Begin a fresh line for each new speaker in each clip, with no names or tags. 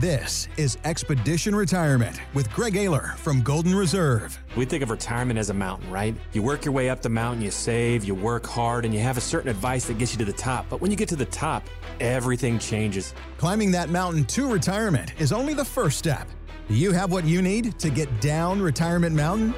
This is Expedition Retirement with Greg Ayler from Golden Reserve.
We think of retirement as a mountain, right? You work your way up the mountain, you save, you work hard, and you have a certain advice that gets you to the top. But when you get to the top, everything changes.
Climbing that mountain to retirement is only the first step. Do you have what you need to get down Retirement Mountain?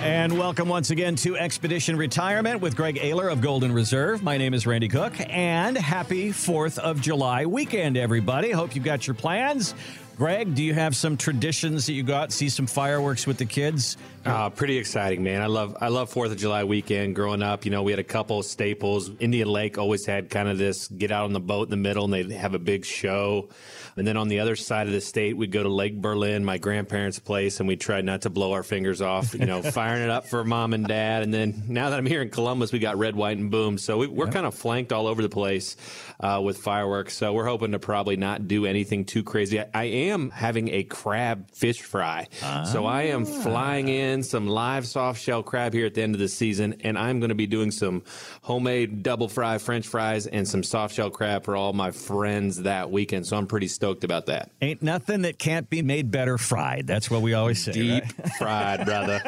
And welcome once again to Expedition Retirement with Greg Ayler of Golden Reserve. My name is Randy Cook, and happy 4th of July weekend, everybody. Hope you've got your plans. Greg, do you have some traditions that you got? See some fireworks with the kids?
Uh, pretty exciting, man. I love I love Fourth of July weekend. Growing up, you know, we had a couple staples. Indian Lake always had kind of this get out on the boat in the middle, and they'd have a big show. And then on the other side of the state, we'd go to Lake Berlin, my grandparents' place, and we tried not to blow our fingers off, you know, firing it up for mom and dad. And then now that I'm here in Columbus, we got red, white, and boom. So we, are yep. kind of flanked all over the place uh, with fireworks. So we're hoping to probably not do anything too crazy. I, I am having a crab fish fry. Ah. So I am flying in some live soft shell crab here at the end of the season, and I'm going to be doing some homemade double fry French fries and some soft shell crab for all my friends that weekend. So I'm pretty stoked stoked about that.
Ain't nothing that can't be made better fried. That's what we always say.
Deep
right?
fried, brother.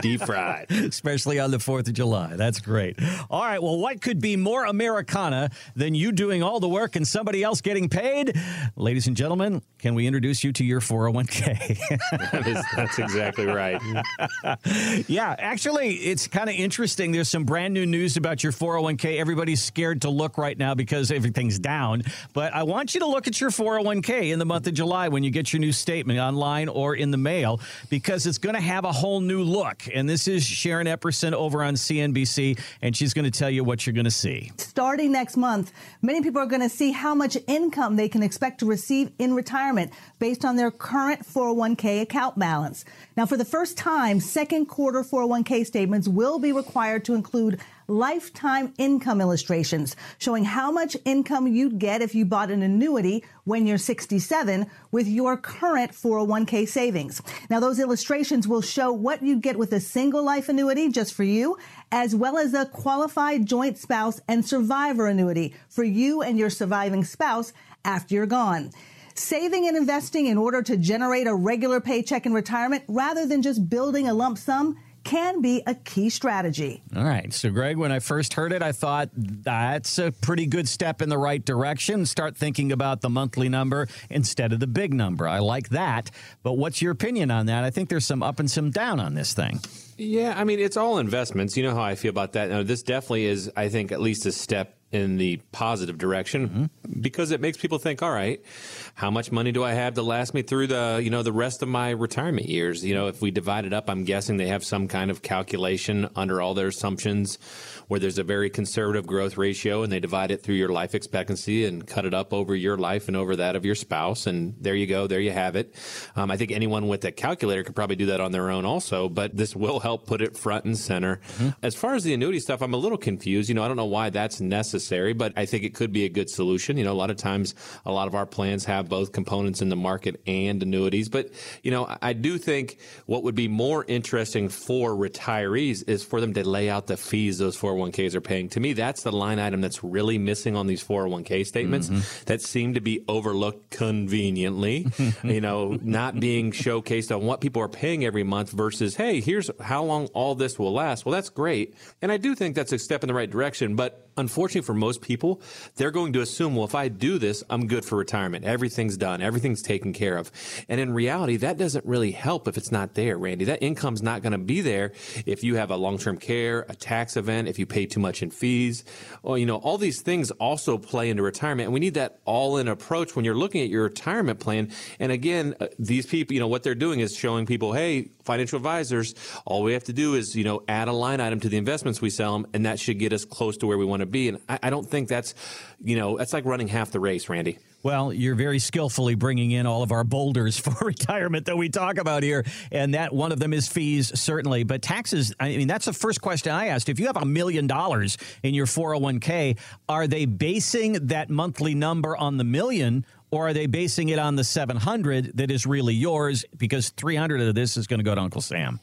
Deep fried.
Especially on the 4th of July. That's great. All right. Well, what could be more Americana than you doing all the work and somebody else getting paid? Ladies and gentlemen, can we introduce you to your 401k?
that is, that's exactly right.
yeah. Actually, it's kind of interesting. There's some brand new news about your 401k. Everybody's scared to look right now because everything's down. But I want you to look at your 401k 401k in the month of July when you get your new statement online or in the mail because it's going to have a whole new look. And this is Sharon Epperson over on CNBC, and she's going to tell you what you're going to see.
Starting next month, many people are going to see how much income they can expect to receive in retirement based on their current 401k account balance. Now, for the first time, second quarter 401k statements will be required to include lifetime income illustrations showing how much income you'd get if you bought an annuity when you're 67 with your current 401k savings. Now, those illustrations will show what you'd get with a single life annuity just for you, as well as a qualified joint spouse and survivor annuity for you and your surviving spouse after you're gone saving and investing in order to generate a regular paycheck in retirement rather than just building a lump sum can be a key strategy.
All right. So, Greg, when I first heard it, I thought that's a pretty good step in the right direction. Start thinking about the monthly number instead of the big number. I like that. But what's your opinion on that? I think there's some up and some down on this thing.
Yeah, I mean, it's all investments. You know how I feel about that. Now, this definitely is, I think, at least a step in the positive direction mm-hmm. because it makes people think, all right, how much money do I have to last me through the, you know, the rest of my retirement years? You know, if we divide it up, I'm guessing they have some kind of calculation under all their assumptions where there's a very conservative growth ratio and they divide it through your life expectancy and cut it up over your life and over that of your spouse. And there you go. There you have it. Um, I think anyone with a calculator could probably do that on their own also, but this will help put it front and center. Mm-hmm. As far as the annuity stuff, I'm a little confused. You know, I don't know why that's necessary, but I think it could be a good solution. You know, a lot of times, a lot of our plans have both components in the market and annuities. But, you know, I do think what would be more interesting for retirees is for them to lay out the fees those 401 401ks are paying. To me, that's the line item that's really missing on these 401k statements mm-hmm. that seem to be overlooked conveniently, you know, not being showcased on what people are paying every month versus, hey, here's how long all this will last. Well, that's great. And I do think that's a step in the right direction. But unfortunately for most people, they're going to assume, well, if I do this, I'm good for retirement. Everything's done. Everything's taken care of. And in reality, that doesn't really help if it's not there, Randy. That income's not going to be there if you have a long-term care, a tax event, if you pay too much in fees. Well, you know, all these things also play into retirement. And we need that all-in approach when you're looking at your retirement plan. And again, uh, these people, you know, what they're doing is showing people, hey, financial advisors, all we have to do is, you know, add a line item to the investments we sell them, and that should get us close to where we want to be. And I, I don't think that's, you know, that's like running half the race, Randy.
Well, you're very skillfully bringing in all of our boulders for retirement that we talk about here, and that one of them is fees, certainly. But taxes, I mean, that's the first question I asked. If you have a million dollars in your 401k, are they basing that monthly number on the million? or are they basing it on the 700 that is really yours because 300 of this is going to go to Uncle Sam?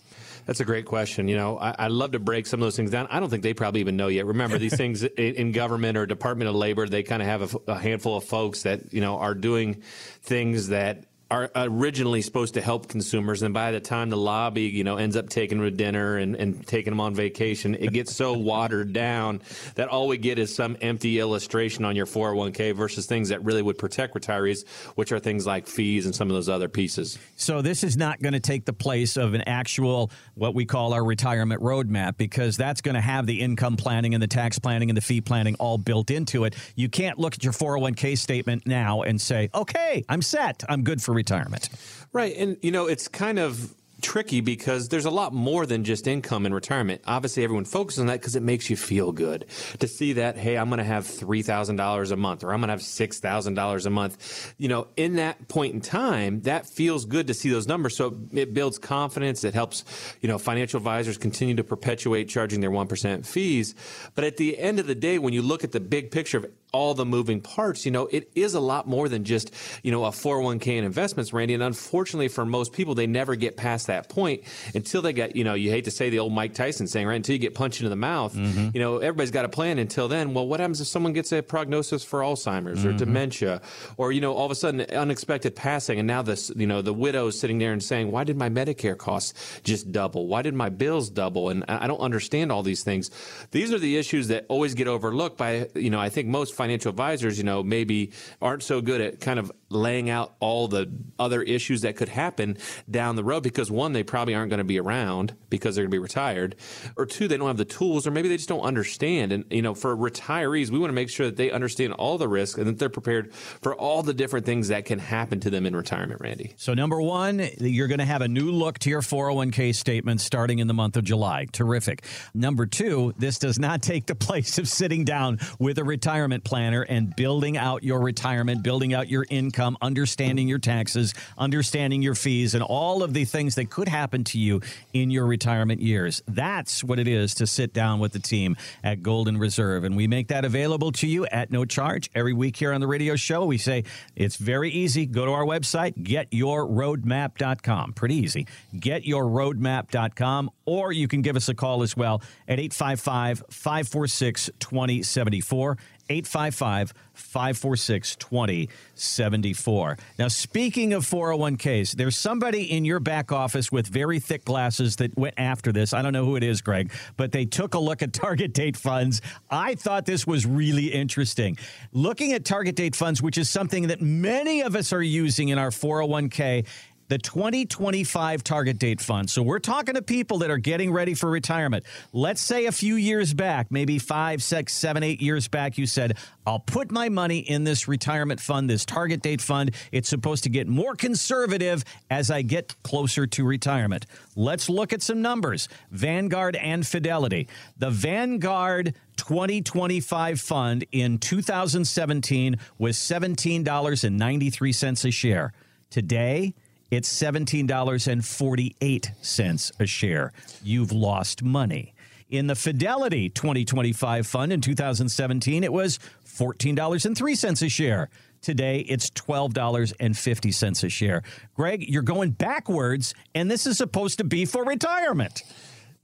That's a great question. You know, I, I love to break some of those things down. I don't think they probably even know yet. Remember, these things in, in, government or Department of Labor, they kind of have a, a handful of folks that you know are doing things that are originally supposed to help consumers, and by the time the lobby, you know, ends up taking them to dinner and, and taking them on vacation, it gets so watered down that all we get is some empty illustration on your 401k versus things that really would protect retirees, which are things like fees and some of those other pieces.
So this is not going to take the place of an actual what we call our retirement roadmap because that's going to have the income planning and the tax planning and the fee planning all built into it. You can't look at your 401k statement now and say, "Okay, I'm set. I'm good for retirement.
Right. And, you know, it's kind of tricky because there's a lot more than just income in retirement. Obviously, everyone focuses on that because it makes you feel good to see that, hey, I'm going to have $3,000 a month or I'm going to have $6,000 a month. You know, in that point in time, that feels good to see those numbers. So it builds confidence. It helps, you know, financial advisors continue to perpetuate charging their 1% fees. But at the end of the day, when you look at the big picture of all the moving parts, you know, it is a lot more than just, you know, a 401k and investments, Randy. And unfortunately for most people, they never get past that point until they get, you know, you hate to say the old Mike Tyson saying, right? Until you get punched into the mouth, mm-hmm. you know, everybody's got a plan until then. Well, what happens if someone gets a prognosis for Alzheimer's mm-hmm. or dementia or, you know, all of a sudden unexpected passing and now this, you know, the widow's sitting there and saying, why did my Medicare costs just double? Why did my bills double? And I don't understand all these things. These are the issues that always get overlooked by, you know, I think most financial advisors, you know, maybe aren't so good at kind of laying out all the other issues that could happen down the road because one, they probably aren't going to be around because they're going to be retired, or two, they don't have the tools, or maybe they just don't understand. And, you know, for retirees, we want to make sure that they understand all the risks and that they're prepared for all the different things that can happen to them in retirement, Randy.
So, number one, you're going to have a new look to your 401k statement starting in the month of July. Terrific. Number two, this does not take the place of sitting down with a retirement planner and building out your retirement, building out your income, understanding your taxes, understanding your fees, and all of the things that could happen to you in your retirement years. That's what it is to sit down with the team at Golden Reserve. And we make that available to you at no charge every week here on the radio show. We say it's very easy. Go to our website, getyourroadmap.com. Pretty easy. Getyourroadmap.com. Or you can give us a call as well at 855 546 2074. 855 546 2074. Now, speaking of 401ks, there's somebody in your back office with very thick glasses that went after this. I don't know who it is, Greg, but they took a look at target date funds. I thought this was really interesting. Looking at target date funds, which is something that many of us are using in our 401k, the 2025 target date fund. So we're talking to people that are getting ready for retirement. Let's say a few years back, maybe five, six, seven, eight years back, you said, I'll put my money in this retirement fund, this target date fund. It's supposed to get more conservative as I get closer to retirement. Let's look at some numbers Vanguard and Fidelity. The Vanguard 2025 fund in 2017 was $17.93 a share. Today, it's $17.48 a share. You've lost money. In the Fidelity 2025 fund in 2017, it was $14.03 a share. Today, it's $12.50 a share. Greg, you're going backwards, and this is supposed to be for retirement.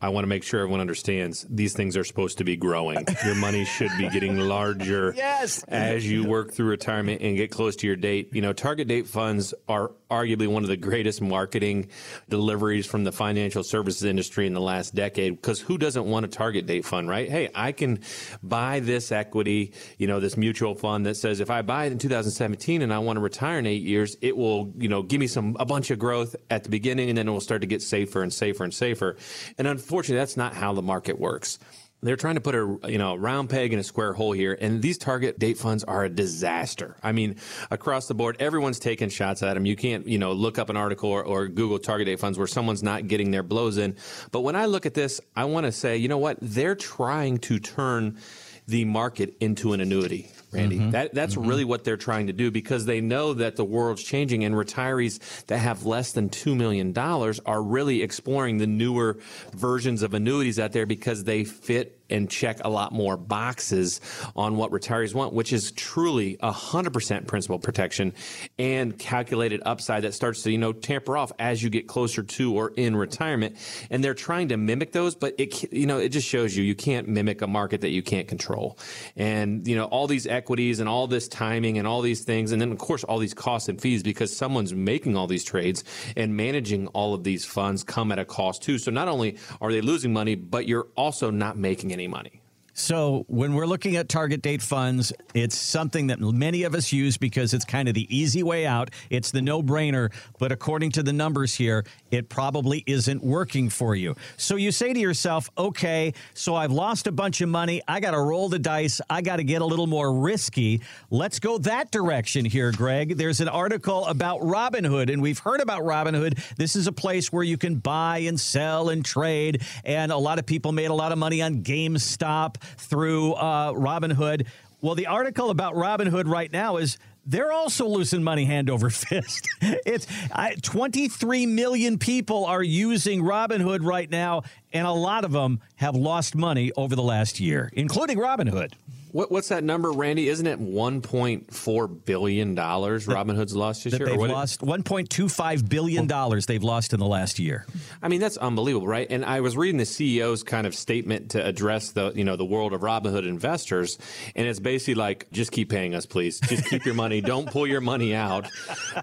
I want to make sure everyone understands these things are supposed to be growing. Your money should be getting larger
yes.
as you work through retirement and get close to your date. You know, target date funds are arguably one of the greatest marketing deliveries from the financial services industry in the last decade because who doesn't want a target date fund, right? Hey, I can buy this equity, you know, this mutual fund that says if I buy it in 2017 and I want to retire in 8 years, it will, you know, give me some a bunch of growth at the beginning and then it will start to get safer and safer and safer. And unfortunately unfortunately, that's not how the market works. They're trying to put a you know round peg in a square hole here, and these target date funds are a disaster. I mean, across the board, everyone's taking shots at them. You can't you know look up an article or, or Google target date funds where someone's not getting their blows in. But when I look at this, I want to say, you know what? They're trying to turn the market into an annuity. Randy. Mm-hmm. That that's mm-hmm. really what they're trying to do because they know that the world's changing and retirees that have less than two million dollars are really exploring the newer versions of annuities out there because they fit and check a lot more boxes on what retirees want, which is truly 100% principal protection and calculated upside that starts to, you know, tamper off as you get closer to or in retirement. And they're trying to mimic those, but it, you know, it just shows you you can't mimic a market that you can't control. And, you know, all these equities and all this timing and all these things. And then, of course, all these costs and fees because someone's making all these trades and managing all of these funds come at a cost too. So not only are they losing money, but you're also not making any money.
So, when we're looking at target date funds, it's something that many of us use because it's kind of the easy way out. It's the no brainer. But according to the numbers here, it probably isn't working for you. So, you say to yourself, okay, so I've lost a bunch of money. I got to roll the dice. I got to get a little more risky. Let's go that direction here, Greg. There's an article about Robinhood, and we've heard about Robinhood. This is a place where you can buy and sell and trade. And a lot of people made a lot of money on GameStop through uh, Robinhood. Well, the article about Robinhood right now is they're also losing money hand over fist. It's 23 million people are using Robinhood right now, and a lot of them have lost money over the last year, including Robinhood.
What, what's that number, Randy? Isn't it 1.4 billion dollars Robinhood's lost this year?
They've lost 1.25 billion dollars. They've lost in the last year.
I mean, that's unbelievable, right? And I was reading the CEO's kind of statement to address the you know the world of Robinhood investors, and it's basically like, just keep paying us, please. Just keep your money. Don't pull your money out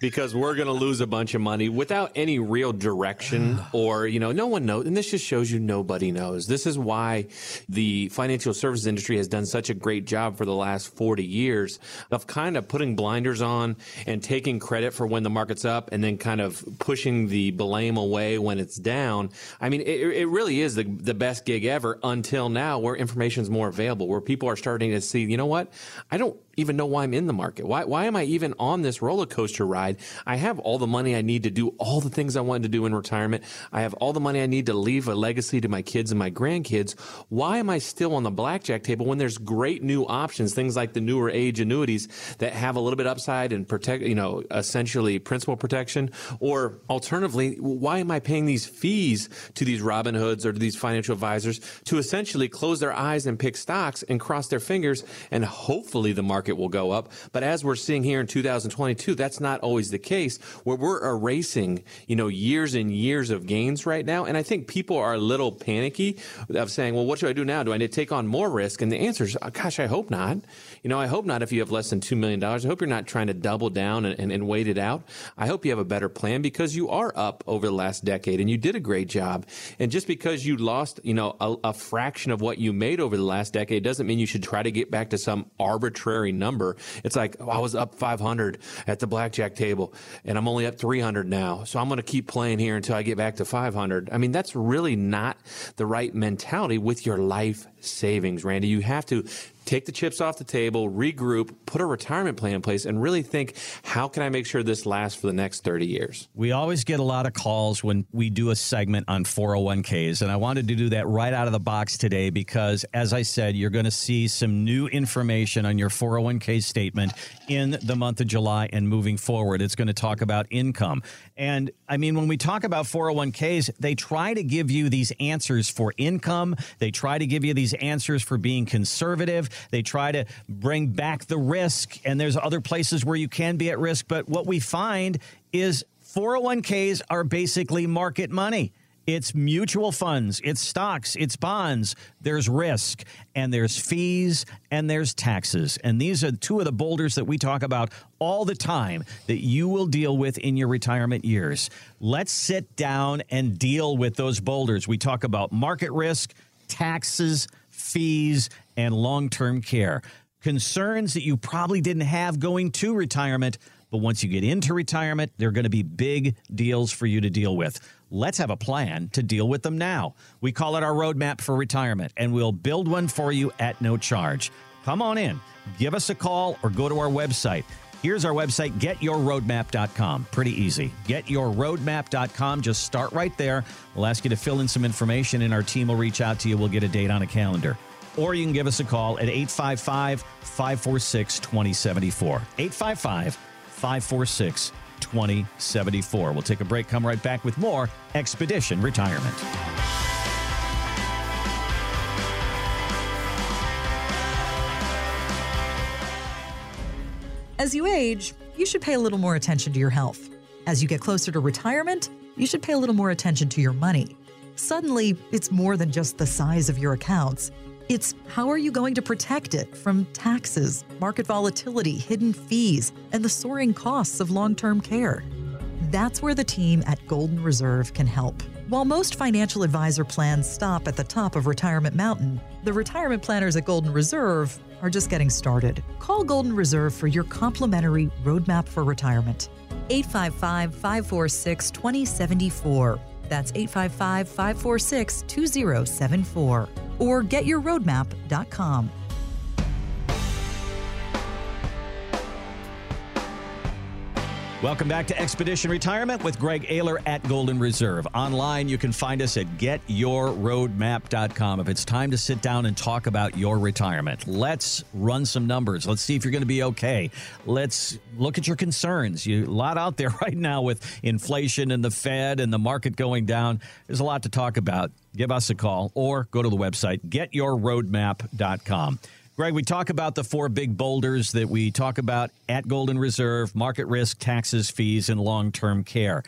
because we're going to lose a bunch of money without any real direction or you know, no one knows. And this just shows you nobody knows. This is why the financial services industry has done such a great great job for the last 40 years of kind of putting blinders on and taking credit for when the market's up and then kind of pushing the blame away when it's down. I mean, it, it really is the, the best gig ever until now where information is more available, where people are starting to see, you know what? I don't even know why I'm in the market. Why, why am I even on this roller coaster ride? I have all the money I need to do all the things I wanted to do in retirement. I have all the money I need to leave a legacy to my kids and my grandkids. Why am I still on the blackjack table when there's great new options, things like the newer age annuities that have a little bit upside and protect, you know, essentially principal protection? Or alternatively, why am I paying these fees to these Robinhoods or to these financial advisors to essentially close their eyes and pick stocks and cross their fingers and hopefully the market market will go up. But as we're seeing here in 2022, that's not always the case where we're erasing, you know, years and years of gains right now. And I think people are a little panicky of saying, well, what should I do now? Do I need to take on more risk? And the answer is, uh, gosh, I hope not. You know, I hope not if you have less than $2 million. I hope you're not trying to double down and, and, and wait it out. I hope you have a better plan because you are up over the last decade and you did a great job. And just because you lost, you know, a, a fraction of what you made over the last decade doesn't mean you should try to get back to some arbitrary number. It's like, oh, I was up 500 at the blackjack table and I'm only up 300 now. So I'm going to keep playing here until I get back to 500. I mean, that's really not the right mentality with your life savings, Randy. You have to take the chips off the table, regroup, put a retirement plan in place, and really think, how can I make sure this lasts for the next 30 years?
We always get a lot of calls when we do a segment on 401ks, and I wanted to do that right out of the box today because, as I said, you're going to see some new information on your 401k statement in the month of July and moving forward. It's going to talk about income. And I mean, when we talk about 401ks, they try to give you these answers for income, they try to give you these answers for being conservative. They try to bring back the risk, and there's other places where you can be at risk. But what we find is 401ks are basically market money. It's mutual funds, it's stocks, it's bonds. There's risk, and there's fees, and there's taxes. And these are two of the boulders that we talk about all the time that you will deal with in your retirement years. Let's sit down and deal with those boulders. We talk about market risk, taxes, fees, and long term care. Concerns that you probably didn't have going to retirement, but once you get into retirement, they're going to be big deals for you to deal with. Let's have a plan to deal with them now. We call it our roadmap for retirement, and we'll build one for you at no charge. Come on in, give us a call, or go to our website. Here's our website, getyourroadmap.com. Pretty easy. Getyourroadmap.com. Just start right there. We'll ask you to fill in some information, and our team will reach out to you. We'll get a date on a calendar or you can give us a call at 855 546 2074. 855 546 2074. We'll take a break, come right back with more Expedition Retirement.
As you age, you should pay a little more attention to your health. As you get closer to retirement, you should pay a little more attention to your money. Suddenly, it's more than just the size of your accounts. It's how are you going to protect it from taxes, market volatility, hidden fees, and the soaring costs of long term care. That's where the team at Golden Reserve can help. While most financial advisor plans stop at the top of Retirement Mountain, the retirement planners at Golden Reserve are just getting started. Call Golden Reserve for your complimentary roadmap for retirement. 855 546 2074. That's 855 546 2074. Or getyourroadmap.com.
Welcome back to Expedition Retirement with Greg Ayler at Golden Reserve. Online, you can find us at getyourroadmap.com. If it's time to sit down and talk about your retirement, let's run some numbers. Let's see if you're going to be okay. Let's look at your concerns. You, a lot out there right now with inflation and the Fed and the market going down. There's a lot to talk about. Give us a call or go to the website, getyourroadmap.com. Greg, we talk about the four big boulders that we talk about at Golden Reserve market risk, taxes, fees, and long term care.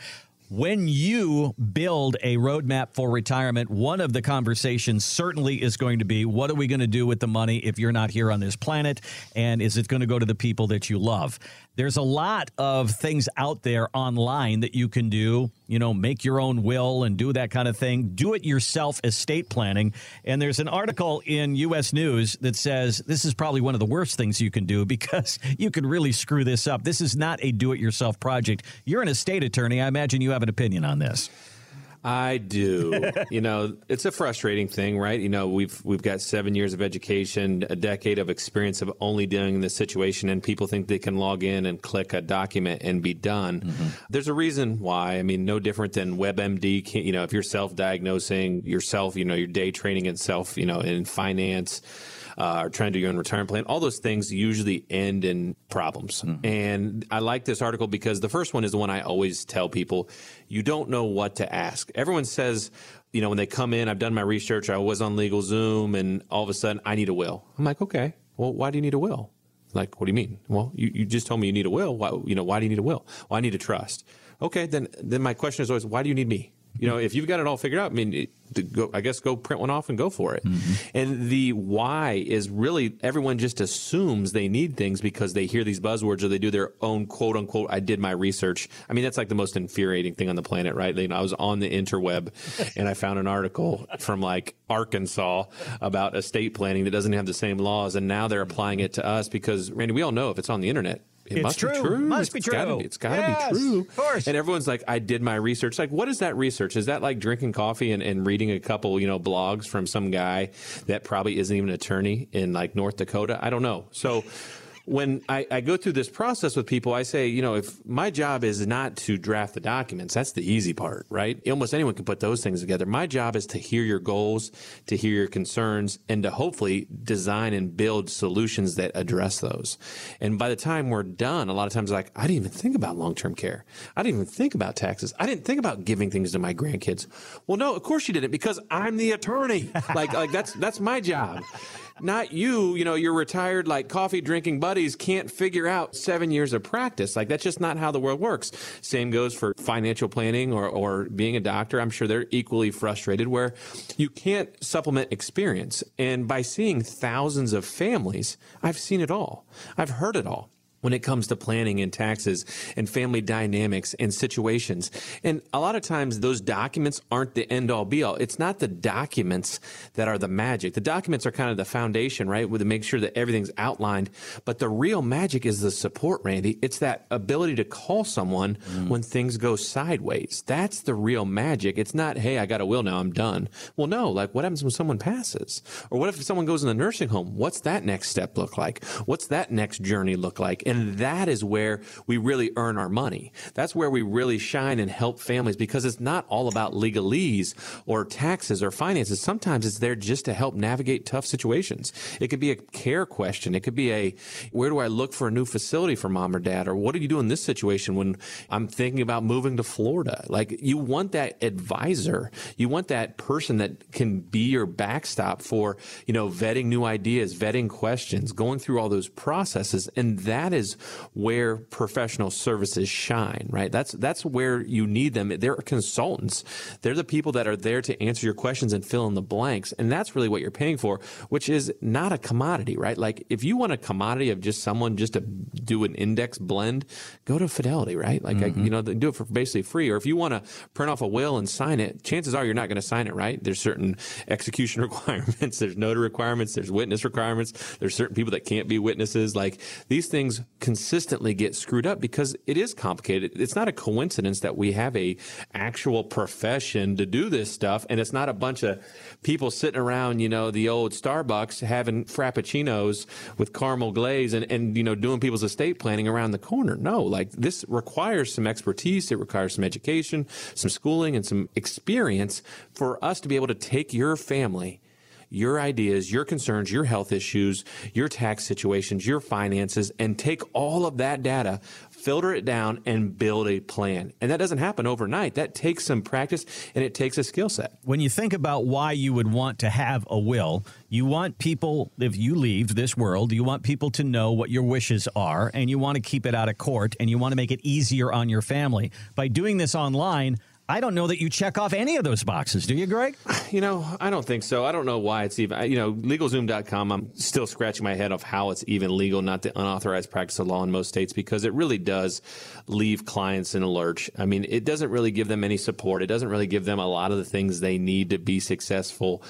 When you build a roadmap for retirement, one of the conversations certainly is going to be what are we going to do with the money if you're not here on this planet? And is it going to go to the people that you love? There's a lot of things out there online that you can do, you know, make your own will and do that kind of thing. Do it yourself estate planning. And there's an article in US News that says this is probably one of the worst things you can do because you can really screw this up. This is not a do it yourself project. You're an estate attorney. I imagine you have an opinion on this.
I do. you know, it's a frustrating thing, right? You know, we've we've got seven years of education, a decade of experience of only dealing in this situation, and people think they can log in and click a document and be done. Mm-hmm. There's a reason why. I mean, no different than WebMD. You know, if you're self-diagnosing yourself, you know, you're day trading in self, you know, in finance uh, or trying to do your own retirement plan. All those things usually end in problems. Mm-hmm. And I like this article because the first one is the one I always tell people you don't know what to ask. Everyone says, you know, when they come in, I've done my research, I was on LegalZoom, and all of a sudden I need a will. I'm like, okay, well, why do you need a will? Like, what do you mean? Well, you, you just told me you need a will. Why, you know, why do you need a will? Well, I need a trust. Okay, then, then my question is always, why do you need me? You know, if you've got it all figured out, I mean, it, go, I guess go print one off and go for it. Mm-hmm. And the why is really everyone just assumes they need things because they hear these buzzwords or they do their own quote unquote, I did my research. I mean, that's like the most infuriating thing on the planet, right? You know, I was on the interweb and I found an article from like Arkansas about estate planning that doesn't have the same laws. And now they're applying it to us because, Randy, we all know if it's on the internet, it
it's
must
true.
be true.
Must be true.
Gotta it's got to
yes,
be true.
Of course.
And everyone's like, I did my research. Like, what is that research? Is that like drinking coffee and, and reading a couple, you know, blogs from some guy that probably isn't even an attorney in like North Dakota? I don't know. So when I, I, go through this process with people, I say, you know, if my job is not to draft the documents, that's the easy part, right? Almost anyone can put those things together. My job is to hear your goals, to hear your concerns, and to hopefully design and build solutions that address those. And by the time we're done, a lot of times, like, I didn't even think about long term care. I didn't even think about taxes. I didn't think about giving things to my grandkids. Well, no, of course you didn't because I'm the attorney. like, like that's, that's my job not you, you know, your retired like coffee drinking buddies can't figure out seven years of practice. Like that's just not how the world works. Same goes for financial planning or, or being a doctor. I'm sure they're equally frustrated where you can't supplement experience. And by seeing thousands of families, I've seen it all. I've heard it all when it comes to planning and taxes and family dynamics and situations. And a lot of times those documents aren't the end all be all. It's not the documents that are the magic. The documents are kind of the foundation, right? With to make sure that everything's outlined. But the real magic is the support, Randy. It's that ability to call someone mm. when things go sideways. That's the real magic. It's not, hey, I got a will now, I'm done. Well, no, like what happens when someone passes? Or what if someone goes in the nursing home? What's that next step look like? What's that next journey look like? And that is where we really earn our money. That's where we really shine and help families because it's not all about legalese or taxes or finances. Sometimes it's there just to help navigate tough situations. It could be a care question. It could be a, where do I look for a new facility for mom or dad? Or what do you do in this situation when I'm thinking about moving to Florida? Like you want that advisor. You want that person that can be your backstop for, you know, vetting new ideas, vetting questions, going through all those processes. And that is is where professional services shine, right? That's that's where you need them. They're consultants. They're the people that are there to answer your questions and fill in the blanks. And that's really what you're paying for, which is not a commodity, right? Like if you want a commodity of just someone just to do an index blend, go to Fidelity, right? Like mm-hmm. I, you know, do it for basically free. Or if you want to print off a will and sign it, chances are you're not going to sign it, right? There's certain execution requirements, there's notary requirements, there's witness requirements, there's certain people that can't be witnesses. Like these things consistently get screwed up because it is complicated. It's not a coincidence that we have a actual profession to do this stuff, and it's not a bunch of people sitting around, you know, the old Starbucks having frappuccinos with caramel glaze and, and you know doing people's estate planning around the corner. No, like this requires some expertise. It requires some education, some schooling, and some experience for us to be able to take your family your ideas, your concerns, your health issues, your tax situations, your finances, and take all of that data, filter it down, and build a plan. And that doesn't happen overnight. That takes some practice and it takes a skill set.
When you think about why you would want to have a will, you want people, if you leave this world, you want people to know what your wishes are, and you want to keep it out of court, and you want to make it easier on your family. By doing this online, I don't know that you check off any of those boxes. Do you, Greg?
You know, I don't think so. I don't know why it's even, you know, LegalZoom.com, I'm still scratching my head off how it's even legal not to unauthorized practice of law in most states because it really does leave clients in a lurch. I mean, it doesn't really give them any support. It doesn't really give them a lot of the things they need to be successful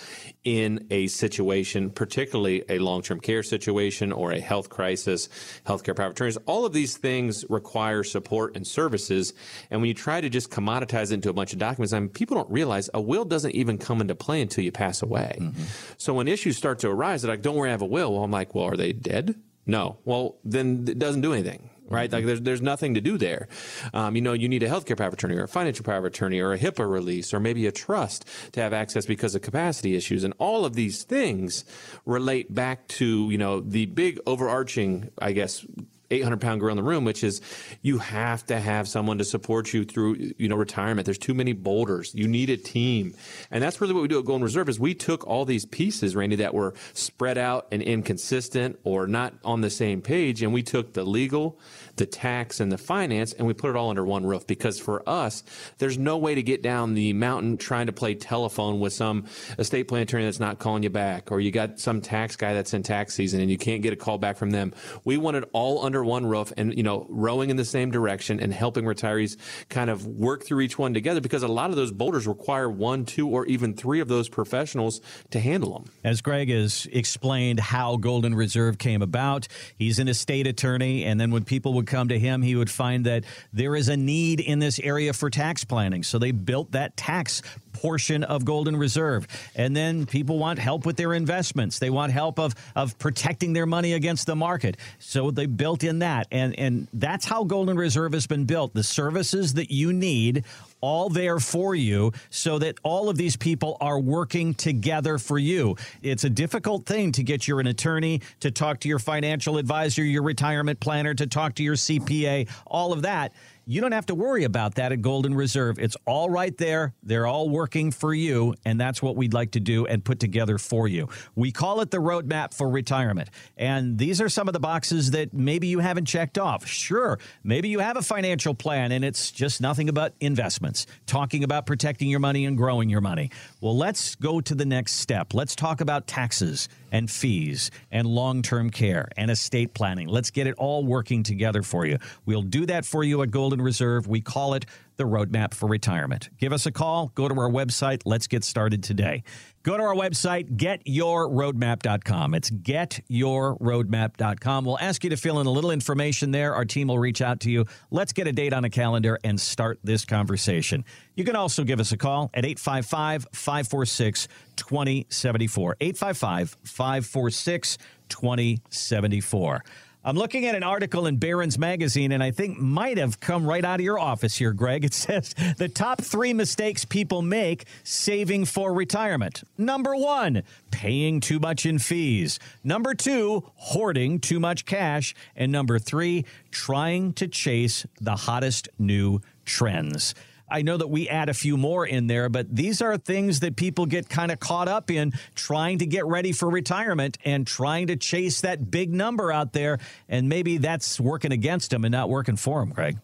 in a situation, particularly a long term care situation or a health crisis, healthcare power of attorneys. All of these things require support and services. And when you try to just commoditize it into a bunch of documents, I mean, people don't realize a will doesn't even come into play until you pass away. Mm-hmm. So when issues start to arise, they're like, don't worry, I have a will. Well, I'm like, well, are they dead? No. Well, then it doesn't do anything right? Like there's there's nothing to do there. Um, you know, you need a healthcare power of attorney or a financial power of attorney or a HIPAA release or maybe a trust to have access because of capacity issues, and all of these things relate back to you know the big overarching, I guess, 800 pound gorilla in the room, which is you have to have someone to support you through, you know, retirement. There's too many boulders. You need a team. And that's really what we do at Golden Reserve is we took all these pieces, Randy, that were spread out and inconsistent or not on the same page. And we took the legal, the tax and the finance and we put it all under one roof because for us, there's no way to get down the mountain trying to play telephone with some estate plan attorney that's not calling you back or you got some tax guy that's in tax season and you can't get a call back from them. We want it all under one roof and, you know, rowing in the same direction and helping retirees kind of work through each one together because a lot of those boulders require one, two, or even three of those professionals to handle them.
As Greg has explained how Golden Reserve came about, he's an estate attorney. And then when people would come to him, he would find that there is a need in this area for tax planning. So they built that tax portion of Golden Reserve. And then people want help with their investments. They want help of, of protecting their money against the market. So they built in that. And, and that's how Golden Reserve has been built. The services that you need all there for you so that all of these people are working together for you. It's a difficult thing to get your an attorney, to talk to your financial advisor, your retirement planner, to talk to your CPA, all of that. You don't have to worry about that at Golden Reserve. It's all right there. They're all working for you, and that's what we'd like to do and put together for you. We call it the roadmap for retirement. And these are some of the boxes that maybe you haven't checked off. Sure, maybe you have a financial plan and it's just nothing about investments, talking about protecting your money and growing your money. Well, let's go to the next step. Let's talk about taxes and fees and long term care and estate planning. Let's get it all working together for you. We'll do that for you at Golden Reserve. We call it the Roadmap for Retirement. Give us a call, go to our website. Let's get started today. Go to our website, getyourroadmap.com. It's getyourroadmap.com. We'll ask you to fill in a little information there. Our team will reach out to you. Let's get a date on a calendar and start this conversation. You can also give us a call at 855 546 2074. 855 546 2074. I'm looking at an article in Barron's Magazine, and I think might have come right out of your office here, Greg. It says the top three mistakes people make saving for retirement. Number one, paying too much in fees. Number two, hoarding too much cash. And number three, trying to chase the hottest new trends. I know that we add a few more in there, but these are things that people get kind of caught up in trying to get ready for retirement and trying to chase that big number out there. And maybe that's working against them and not working for them, Craig.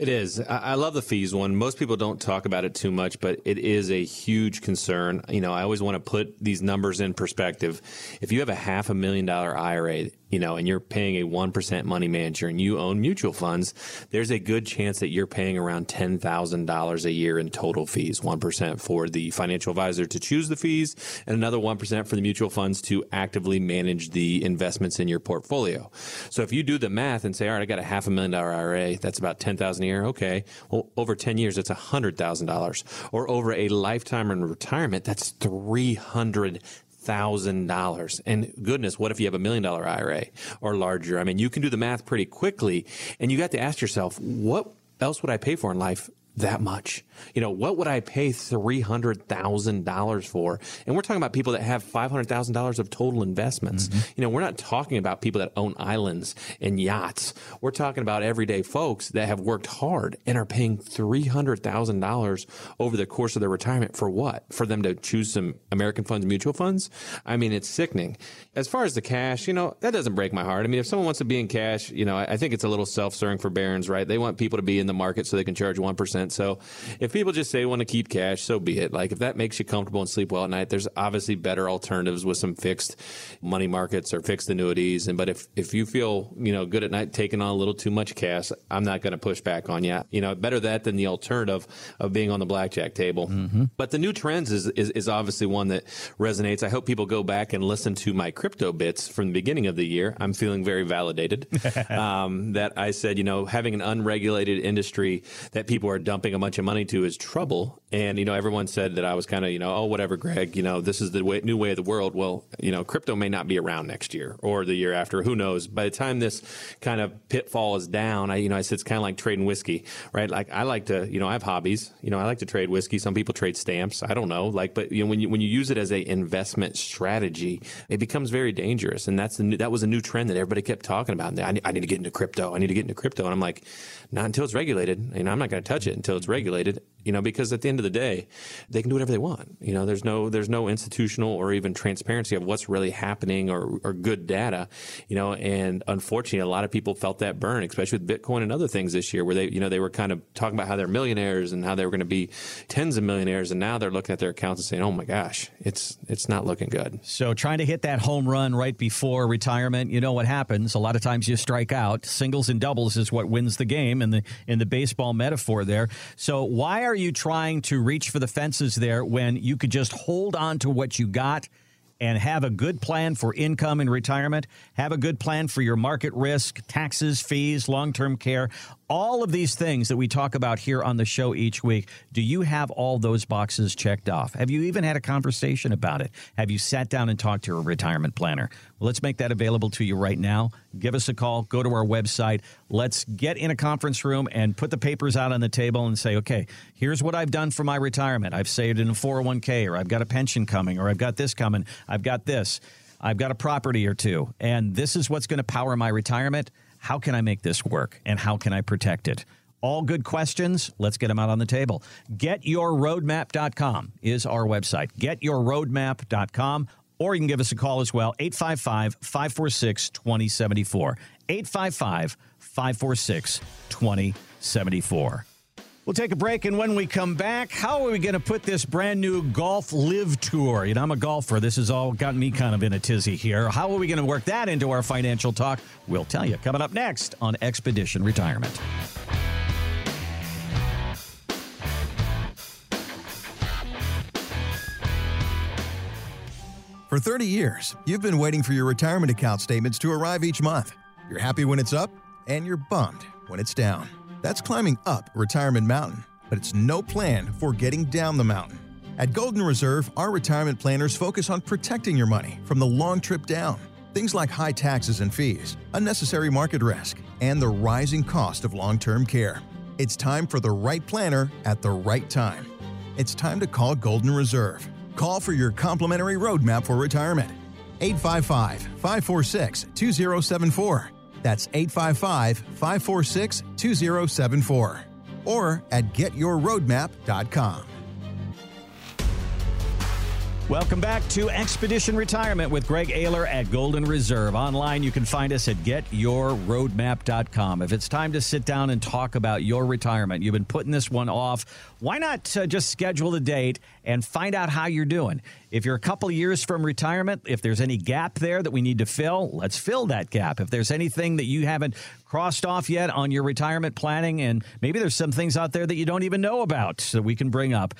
It is. I love the fees one. Most people don't talk about it too much, but it is a huge concern. You know, I always want to put these numbers in perspective. If you have a half a million dollar IRA, you know, and you're paying a 1% money manager and you own mutual funds, there's a good chance that you're paying around $10,000 a year in total fees 1% for the financial advisor to choose the fees, and another 1% for the mutual funds to actively manage the investments in your portfolio. So if you do the math and say, all right, I got a half a million dollar IRA, that's about 10000 a year. Okay. Well, over 10 years, that's $100,000. Or over a lifetime in retirement, that's 300000 $1,000. And goodness, what if you have a million dollar IRA or larger? I mean, you can do the math pretty quickly. And you got to ask yourself, what else would I pay for in life that much? You know, what would I pay $300,000 for? And we're talking about people that have $500,000 of total investments. Mm-hmm. You know, we're not talking about people that own islands and yachts. We're talking about everyday folks that have worked hard and are paying $300,000 over the course of their retirement for what? For them to choose some American funds, mutual funds? I mean, it's sickening. As far as the cash, you know, that doesn't break my heart. I mean, if someone wants to be in cash, you know, I, I think it's a little self-serving for Barron's, right? They want people to be in the market so they can charge 1%. So if if people just say want to keep cash, so be it. Like if that makes you comfortable and sleep well at night, there's obviously better alternatives with some fixed money markets or fixed annuities. And but if if you feel you know good at night taking on a little too much cash, I'm not going to push back on you. You know, better that than the alternative of being on the blackjack table. Mm-hmm. But the new trends is, is is obviously one that resonates. I hope people go back and listen to my crypto bits from the beginning of the year. I'm feeling very validated um, that I said you know having an unregulated industry that people are dumping a bunch of money to is trouble. And, you know, everyone said that I was kind of, you know, oh, whatever, Greg, you know, this is the way, new way of the world. Well, you know, crypto may not be around next year or the year after. Who knows? By the time this kind of pitfall is down, I, you know, I said it's kind of like trading whiskey, right? Like I like to, you know, I have hobbies. You know, I like to trade whiskey. Some people trade stamps. I don't know. Like, but, you know, when you, when you use it as a investment strategy, it becomes very dangerous. And that's the new, that was a new trend that everybody kept talking about. I need, I need to get into crypto. I need to get into crypto. And I'm like, not until it's regulated. I'm not going to touch it until it's regulated you know, because at the end of the day, they can do whatever they want. You know, there's no there's no institutional or even transparency of what's really happening or, or good data. You know, and unfortunately, a lot of people felt that burn, especially with Bitcoin and other things this year, where they you know they were kind of talking about how they're millionaires and how they were going to be tens of millionaires, and now they're looking at their accounts and saying, "Oh my gosh, it's it's not looking good."
So trying to hit that home run right before retirement, you know what happens? A lot of times you strike out. Singles and doubles is what wins the game in the in the baseball metaphor there. So why are you trying to reach for the fences there when you could just hold on to what you got and have a good plan for income and retirement, have a good plan for your market risk, taxes, fees, long term care, all of these things that we talk about here on the show each week, do you have all those boxes checked off? Have you even had a conversation about it? Have you sat down and talked to a retirement planner? Well, let's make that available to you right now. Give us a call, go to our website. Let's get in a conference room and put the papers out on the table and say, okay, here's what I've done for my retirement. I've saved in a 401k, or I've got a pension coming, or I've got this coming, I've got this. I've got a property or two, and this is what's going to power my retirement how can I make this work and how can I protect it? All good questions. Let's get them out on the table. GetYourRoadmap.com is our website. GetYourRoadmap.com. Or you can give us a call as well, 855 546 2074. 855 546 2074. We'll take a break, and when we come back, how are we going to put this brand new golf live tour? You know, I'm a golfer. This has all gotten me kind of in a tizzy here. How are we going to work that into our financial talk? We'll tell you coming up next on Expedition Retirement.
For 30 years, you've been waiting for your retirement account statements to arrive each month. You're happy when it's up, and you're bummed when it's down. That's climbing up Retirement Mountain, but it's no plan for getting down the mountain. At Golden Reserve, our retirement planners focus on protecting your money from the long trip down. Things like high taxes and fees, unnecessary market risk, and the rising cost of long term care. It's time for the right planner at the right time. It's time to call Golden Reserve. Call for your complimentary roadmap for retirement. 855 546 2074. That's 855 546 2074. or at getyourroadmap.com.
Welcome back to Expedition Retirement with Greg Ayler at Golden Reserve. Online, you can find us at getyourroadmap.com. If it's time to sit down and talk about your retirement, you've been putting this one off, why not uh, just schedule the date and find out how you're doing? If you're a couple years from retirement, if there's any gap there that we need to fill, let's fill that gap. If there's anything that you haven't crossed off yet on your retirement planning, and maybe there's some things out there that you don't even know about that we can bring up,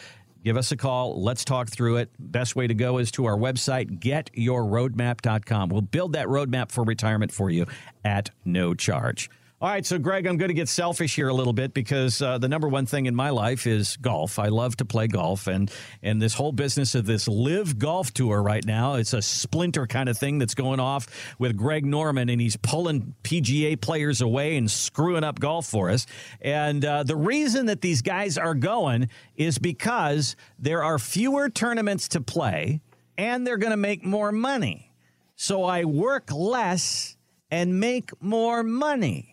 give us a call. Let's talk through it. Best way to go is to our website, getyourroadmap.com. We'll build that roadmap for retirement for you at no charge. All right, so Greg, I'm going to get selfish here a little bit because uh, the number one thing in my life is golf. I love to play golf, and and this whole business of this live golf tour right now, it's a splinter kind of thing that's going off with Greg Norman, and he's pulling PGA players away and screwing up golf for us. And uh, the reason that these guys are going is because there are fewer tournaments to play, and they're going to make more money. So I work less and make more money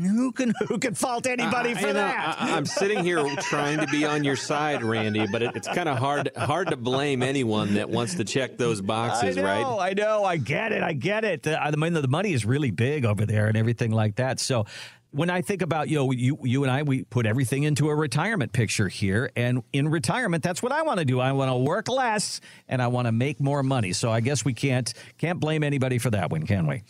who can who can fault anybody uh, for that?
I, am sitting here trying to be on your side, Randy, but it, it's kind of hard hard to blame anyone that wants to check those boxes,
I know,
right?
I know, I get it, I get it. The, I mean, the money is really big over there and everything like that. So when I think about you know you you and I we put everything into a retirement picture here and in retirement that's what I want to do I want to work less and I want to make more money so I guess we can't can't blame anybody for that one can we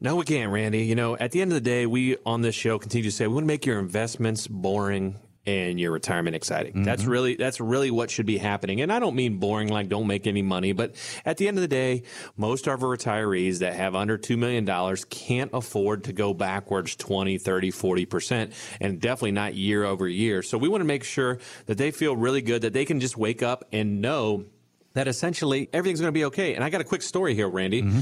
no, we can't, Randy. You know, at the end of the day, we on this show continue to say we want to make your investments boring and your retirement exciting. Mm-hmm. That's really that's really what should be happening. And I don't mean boring like don't make any money, but at the end of the day, most of our retirees that have under 2 million dollars can't afford to go backwards 20, 30, 40% and definitely not year over year. So we want to make sure that they feel really good that they can just wake up and know that essentially everything's going to be okay. And I got a quick story here, Randy. Mm-hmm.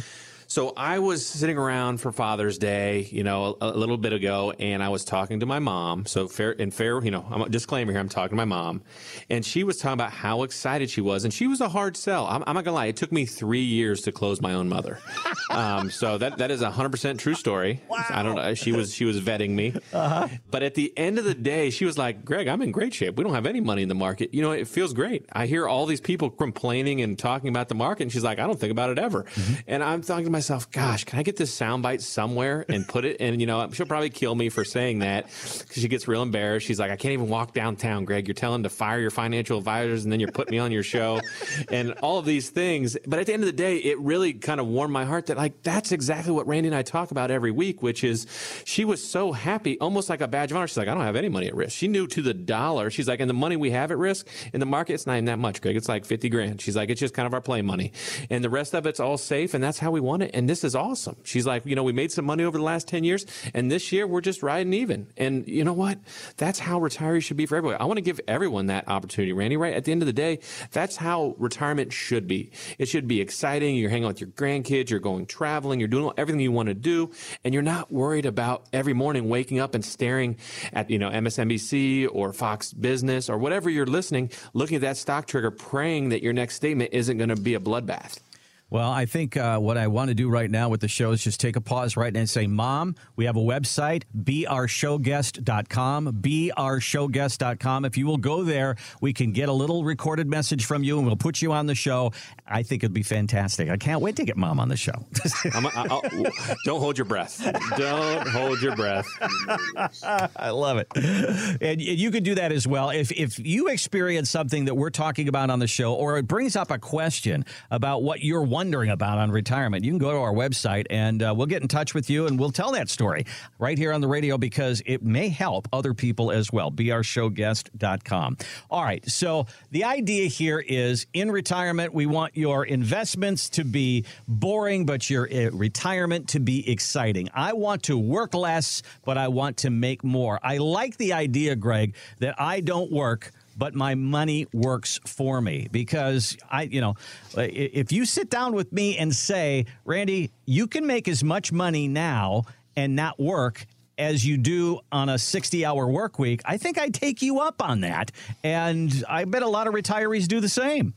So I was sitting around for Father's Day, you know, a, a, little bit ago, and I was talking to my mom. So fair and fair, you know, I'm a disclaimer here. I'm talking to my mom, and she was talking about how excited she was, and she was a hard sell. I'm, I'm not gonna lie, it took me three years to close my own mother. um, so that that is a hundred percent true story. Wow. I don't know. She was she was vetting me, uh-huh. but at the end of the day, she was like, "Greg, I'm in great shape. We don't have any money in the market. You know, it feels great. I hear all these people complaining and talking about the market, and she's like, I don't think about it ever. Mm-hmm. And I'm talking to myself, gosh, can I get this soundbite somewhere and put it? And you know, she'll probably kill me for saying that because she gets real embarrassed. She's like, I can't even walk downtown, Greg. You're telling to fire your financial advisors, and then you're putting me on your show, and all of these things. But at the end of the day, it really kind of warmed my heart that like that's exactly what Randy and I talk about every week, which is she was so happy, almost like a badge of honor. She's like, I don't have any money at risk. She knew to the dollar. She's like, and the money we have at risk in the market, it's not even that much, Greg. It's like fifty grand. She's like, it's just kind of our play money, and the rest of it's all safe, and that's how we want it. And this is awesome. She's like, you know, we made some money over the last 10 years, and this year we're just riding even. And you know what? That's how retirees should be for everybody. I want to give everyone that opportunity, Randy, right? At the end of the day, that's how retirement should be. It should be exciting. You're hanging out with your grandkids, you're going traveling, you're doing everything you want to do, and you're not worried about every morning waking up and staring at, you know, MSNBC or Fox Business or whatever you're listening, looking at that stock trigger, praying that your next statement isn't going to be a bloodbath.
Well, I think uh, what I want to do right now with the show is just take a pause right now and say, Mom, we have a website, beourshowguest.com, beourshowguest.com. If you will go there, we can get a little recorded message from you and we'll put you on the show. I think it'd be fantastic. I can't wait to get Mom on the show.
don't hold your breath. Don't hold your breath.
I love it. And you can do that as well. If, if you experience something that we're talking about on the show or it brings up a question about what you're wondering about on retirement, you can go to our website and uh, we'll get in touch with you and we'll tell that story right here on the radio because it may help other people as well. BeOurShowGuest.com. All right. So the idea here is in retirement, we want your investments to be boring, but your uh, retirement to be exciting. I want to work less, but I want to make more. I like the idea, Greg, that I don't work but my money works for me because I, you know, if you sit down with me and say, Randy, you can make as much money now and not work as you do on a 60 hour work week, I think I'd take you up on that. And I bet a lot of retirees do the same.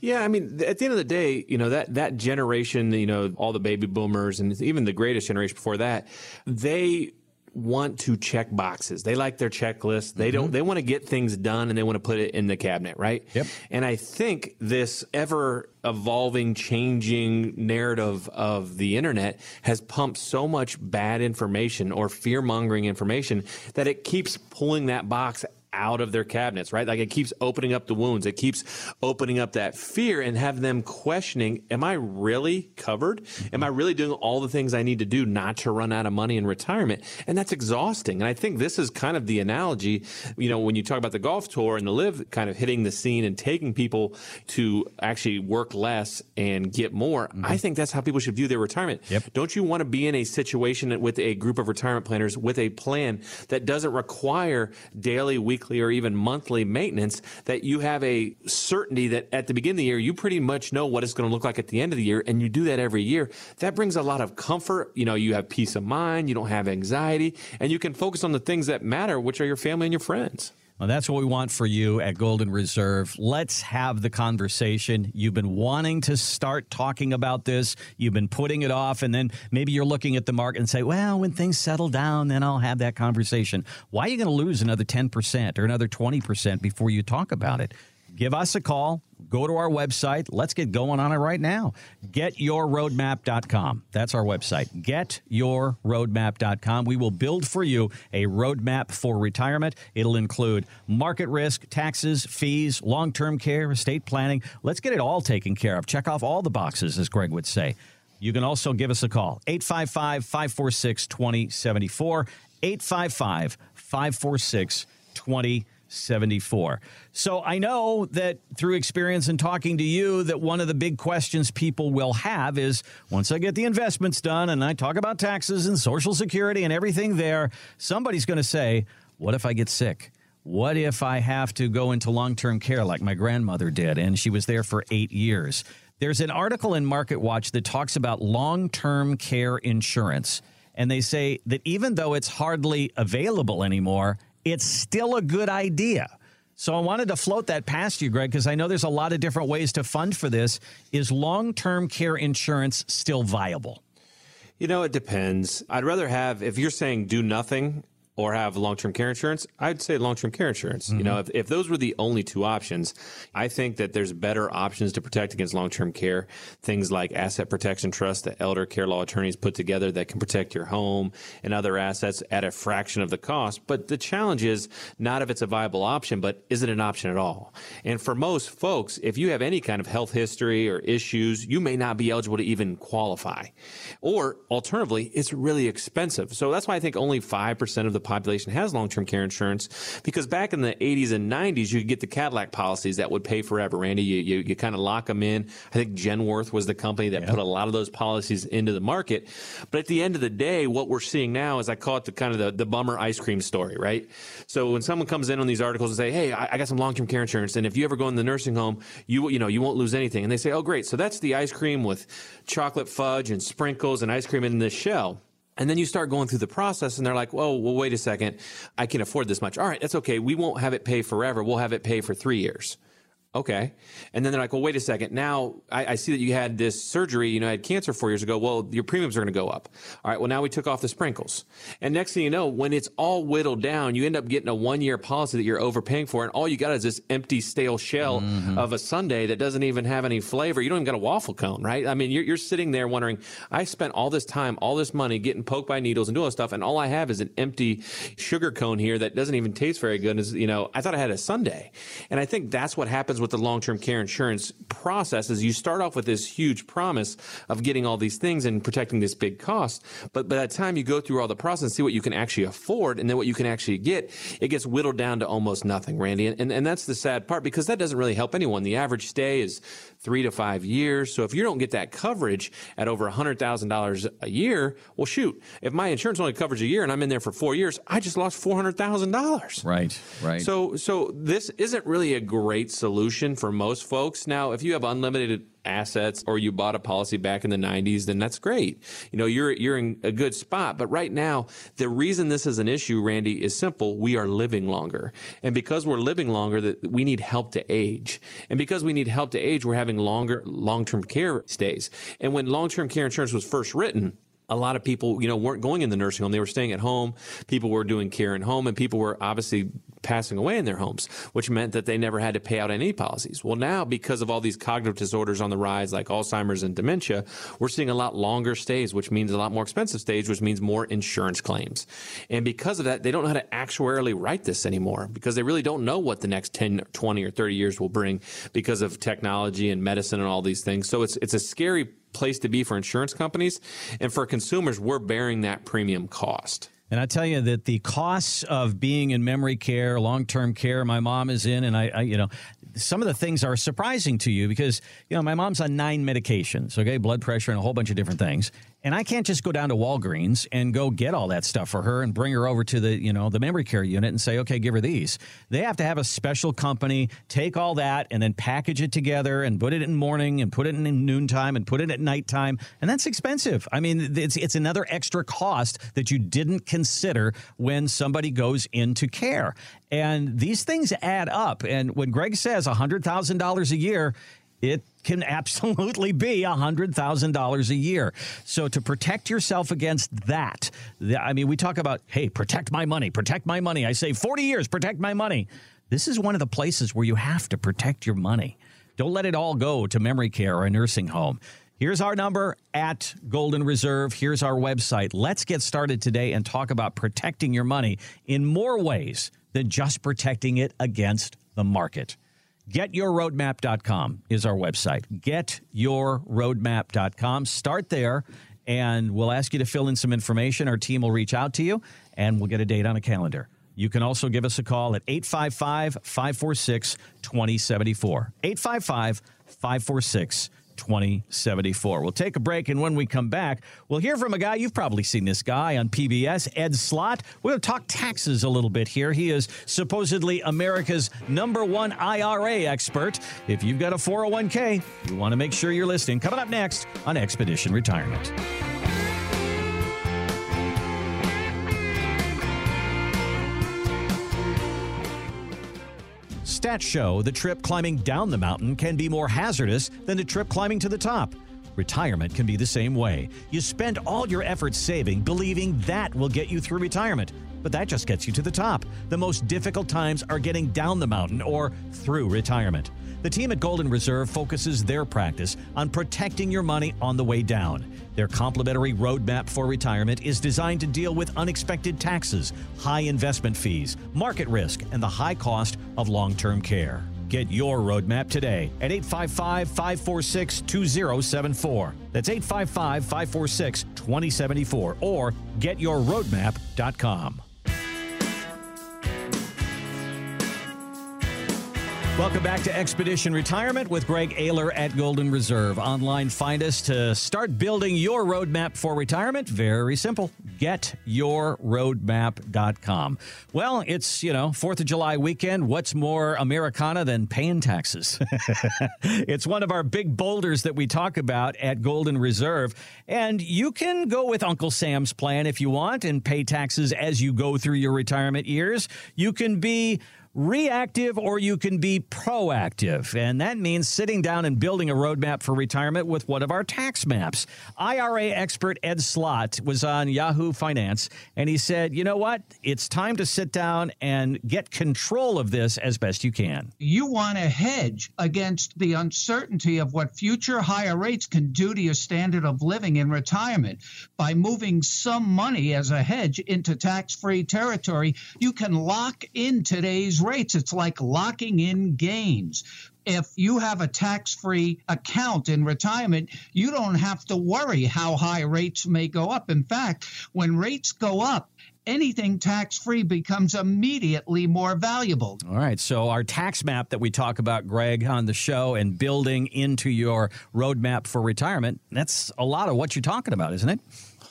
Yeah, I mean, at the end of the day, you know that that generation, you know, all the baby boomers and even the greatest generation before that, they want to check boxes. They like their checklist. They don't, mm-hmm. they want to get things done and they want to put it in the cabinet, right?
Yep.
And I think this ever evolving, changing narrative of the internet has pumped so much bad information or fear mongering information that it keeps pulling that box out of their cabinets, right? Like it keeps opening up the wounds. It keeps opening up that fear and have them questioning, am I really covered? Am I really doing all the things I need to do not to run out of money in retirement? And that's exhausting. And I think this is kind of the analogy, you know, when you talk about the golf tour and the live kind of hitting the scene and taking people to actually work less and get more. Mm-hmm. I think that's how people should view their retirement.
Yep.
Don't you want to be in a situation with a group of retirement planners with a plan that doesn't require daily, weekly, or even monthly maintenance? That you have a certainty that at the beginning of the year, you pretty much know what it's going to look like at the end of the year, and you do that every year. That brings a lot of comfort. You know, you have peace of mind, you don't have anxiety, and you can focus on the things that matter, which are your family and your friends.
Well, that's what we want for you at Golden Reserve. Let's have the conversation. You've been wanting to start talking about this. You've been putting it off, and then maybe you're looking at the market and say, well, when things settle down, then I'll have that conversation. Why are you going to lose another 10% or another 20% before you talk about it? Give us a call. Go to our website. Let's get going on it right now. GetYourRoadmap.com. That's our website. GetYourRoadmap.com. We will build for you a roadmap for retirement. It'll include market risk, taxes, fees, long term care, estate planning. Let's get it all taken care of. Check off all the boxes, as Greg would say. You can also give us a call 855 546 2074. 855 546 2074. So I know that through experience and talking to you, that one of the big questions people will have is once I get the investments done and I talk about taxes and Social Security and everything there, somebody's going to say, What if I get sick? What if I have to go into long term care like my grandmother did and she was there for eight years? There's an article in Market Watch that talks about long term care insurance. And they say that even though it's hardly available anymore, it's still a good idea. So I wanted to float that past you, Greg, because I know there's a lot of different ways to fund for this. Is long term care insurance still viable?
You know, it depends. I'd rather have, if you're saying do nothing or have long term care insurance, I'd say long term care insurance. You know, mm-hmm. if, if those were the only two options, I think that there's better options to protect against long term care. Things like asset protection trust that elder care law attorneys put together that can protect your home and other assets at a fraction of the cost. But the challenge is not if it's a viable option, but is it an option at all? And for most folks, if you have any kind of health history or issues, you may not be eligible to even qualify. Or alternatively, it's really expensive. So that's why I think only 5% of the population has long-term care insurance because back in the 80s and 90s, you could get the Cadillac policies that would pay forever. Randy, you, you, you kind of lock them in. I think Genworth was the company that put a lot of those policies into the market. But at the end of the day, what we're seeing now is I call it the kind of the, the bummer ice cream story, right? So when someone comes in on these articles and say, Hey, I, I got some long-term care insurance. And if you ever go in the nursing home, you, you know, you won't lose anything. And they say, Oh, great. So that's the ice cream with chocolate fudge and sprinkles and ice cream in the shell. And then you start going through the process and they're like, whoa, well, wait a second. I can afford this much. All right, that's okay. We won't have it pay forever. We'll have it pay for three years. Okay. And then they're like, well, wait a second. Now I, I see that you had this surgery, you know, I had cancer four years ago. Well, your premiums are going to go up. All right. Well, now we took off the sprinkles. And next thing you know, when it's all whittled down, you end up getting a one year policy that you're overpaying for. And all you got is this empty, stale shell mm-hmm. of a sundae that doesn't even have any flavor. You don't even got a waffle cone, right? I mean, you're, you're sitting there wondering, I spent all this time, all this money getting poked by needles and doing stuff. And all I have is an empty sugar cone here that doesn't even taste very good. Is, you know, I thought I had a sundae. And I think that's what happens with the long-term care insurance process is you start off with this huge promise of getting all these things and protecting this big cost. But by the time you go through all the process and see what you can actually afford and then what you can actually get, it gets whittled down to almost nothing, Randy. And, and, and that's the sad part because that doesn't really help anyone. The average stay is three to five years. So if you don't get that coverage at over $100,000 a year, well, shoot, if my insurance only covers a year and I'm in there for four years, I just lost $400,000.
Right, right.
So, so this isn't really a great solution for most folks. Now, if you have unlimited assets or you bought a policy back in the 90s, then that's great. You know, you're you're in a good spot. But right now, the reason this is an issue, Randy, is simple. We are living longer. And because we're living longer, that we need help to age. And because we need help to age, we're having longer long-term care stays. And when long-term care insurance was first written, a lot of people, you know, weren't going in the nursing home. They were staying at home. People were doing care in home, and people were obviously passing away in their homes, which meant that they never had to pay out any policies. Well, now because of all these cognitive disorders on the rise, like Alzheimer's and dementia, we're seeing a lot longer stays, which means a lot more expensive stays, which means more insurance claims. And because of that, they don't know how to actuarially write this anymore because they really don't know what the next 10, 20, or 30 years will bring because of technology and medicine and all these things. So it's it's a scary place to be for insurance companies. And for consumers, we're bearing that premium cost.
And I tell you that the costs of being in memory care, long term care, my mom is in, and I, I, you know, some of the things are surprising to you because, you know, my mom's on nine medications, okay, blood pressure and a whole bunch of different things. And I can't just go down to Walgreens and go get all that stuff for her and bring her over to the, you know, the memory care unit and say, okay, give her these. They have to have a special company take all that and then package it together and put it in morning and put it in noontime and put it at nighttime. And that's expensive. I mean, it's, it's another extra cost that you didn't consider when somebody goes into care. And these things add up. And when Greg says $100,000 a year, it can absolutely be $100,000 a year. So to protect yourself against that, I mean, we talk about, hey, protect my money, protect my money. I say 40 years, protect my money. This is one of the places where you have to protect your money. Don't let it all go to memory care or a nursing home. Here's our number at Golden Reserve. Here's our website. Let's get started today and talk about protecting your money in more ways than just protecting it against the market. GetYourRoadmap.com is our website. GetYourRoadmap.com. Start there, and we'll ask you to fill in some information. Our team will reach out to you, and we'll get a date on a calendar. You can also give us a call at 855 546 2074. 855 546 2074. We'll take a break, and when we come back, we'll hear from a guy. You've probably seen this guy on PBS, Ed Slott. To talk taxes a little bit here. He is supposedly America's number one IRA expert. If you've got a 401k, you want to make sure you're listening. Coming up next on Expedition Retirement. Stats show the trip climbing down the mountain can be more hazardous than the trip climbing to the top. Retirement can be the same way. You spend all your efforts saving, believing that will get you through retirement, but that just gets you to the top. The most difficult times are getting down the mountain or through retirement. The team at Golden Reserve focuses their practice on protecting your money on the way down. Their complimentary roadmap for retirement is designed to deal with unexpected taxes, high investment fees, market risk, and the high cost of long term care. Get your roadmap today at 855 546 2074. That's 855 546 2074 or getyourroadmap.com. Welcome back to Expedition Retirement with Greg Ayler at Golden Reserve. Online, find us to start building your roadmap for retirement. Very simple. GetYourRoadmap.com. Well, it's, you know, 4th of July weekend. What's more Americana than paying taxes? it's one of our big boulders that we talk about at Golden Reserve. And you can go with Uncle Sam's plan if you want and pay taxes as you go through your retirement years. You can be reactive or you can be proactive. And that means sitting down and building a roadmap for retirement with one of our tax maps. IRA expert Ed Slott was on Yahoo Finance and he said, you know what? It's time to sit down and get control of this as best you can.
You want to hedge against the uncertainty of what future higher rates can do to your standard of living in retirement. By moving some money as a hedge into tax free territory, you can lock in today's rates. It's like locking in gains. If you have a tax free account in retirement, you don't have to worry how high rates may go up. In fact, when rates go up, anything tax free becomes immediately more valuable.
All right. So, our tax map that we talk about, Greg, on the show and building into your roadmap for retirement, that's a lot of what you're talking about, isn't it?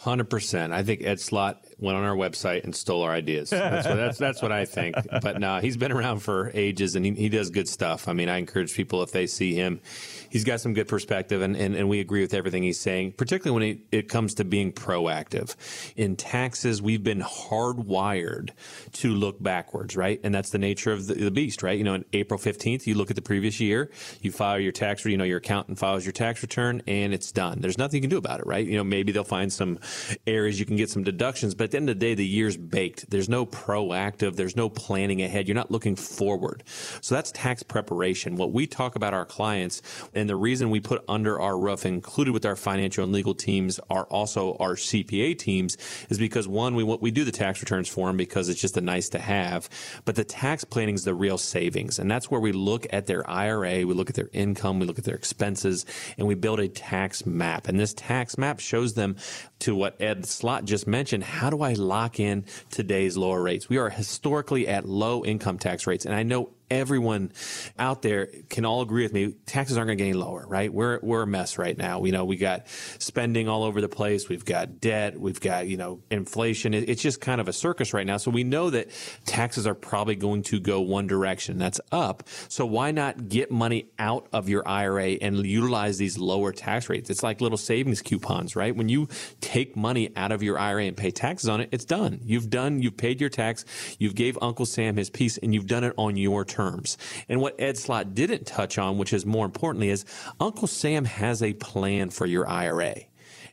100%. I think Ed Slott went on our website and stole our ideas. That's what, that's, that's what I think. But no, he's been around for ages and he, he does good stuff. I mean, I encourage people if they see him, he's got some good perspective and, and, and we agree with everything he's saying, particularly when it, it comes to being proactive. In taxes, we've been hardwired to look backwards, right? And that's the nature of the, the beast, right? You know, on April 15th, you look at the previous year, you file your tax, you know, your accountant files your tax return and it's done. There's nothing you can do about it, right? You know, maybe they'll find some areas you can get some deductions, but the end of the day, the year's baked. There's no proactive, there's no planning ahead. You're not looking forward. So that's tax preparation. What we talk about our clients and the reason we put under our roof, included with our financial and legal teams, are also our CPA teams, is because one, we we do the tax returns for them because it's just a nice to have, but the tax planning is the real savings, and that's where we look at their IRA, we look at their income, we look at their expenses, and we build a tax map. And this tax map shows them to what Ed Slott just mentioned. How do I lock in today's lower rates? We are historically at low income tax rates, and I know everyone out there can all agree with me. Taxes aren't going to get any lower, right? We're we're a mess right now. You know, we got spending all over the place. We've got debt. We've got you know inflation. It's just kind of a circus right now. So we know that taxes are probably going to go one direction. That's up. So why not get money out of your IRA and utilize these lower tax rates? It's like little savings coupons, right? When you take money out of your IRA and pay taxes on it, it's done. You've done. You've paid your tax. You've gave Uncle Sam his piece, and you've done it on your terms terms. And what Ed Slott didn't touch on, which is more importantly, is Uncle Sam has a plan for your IRA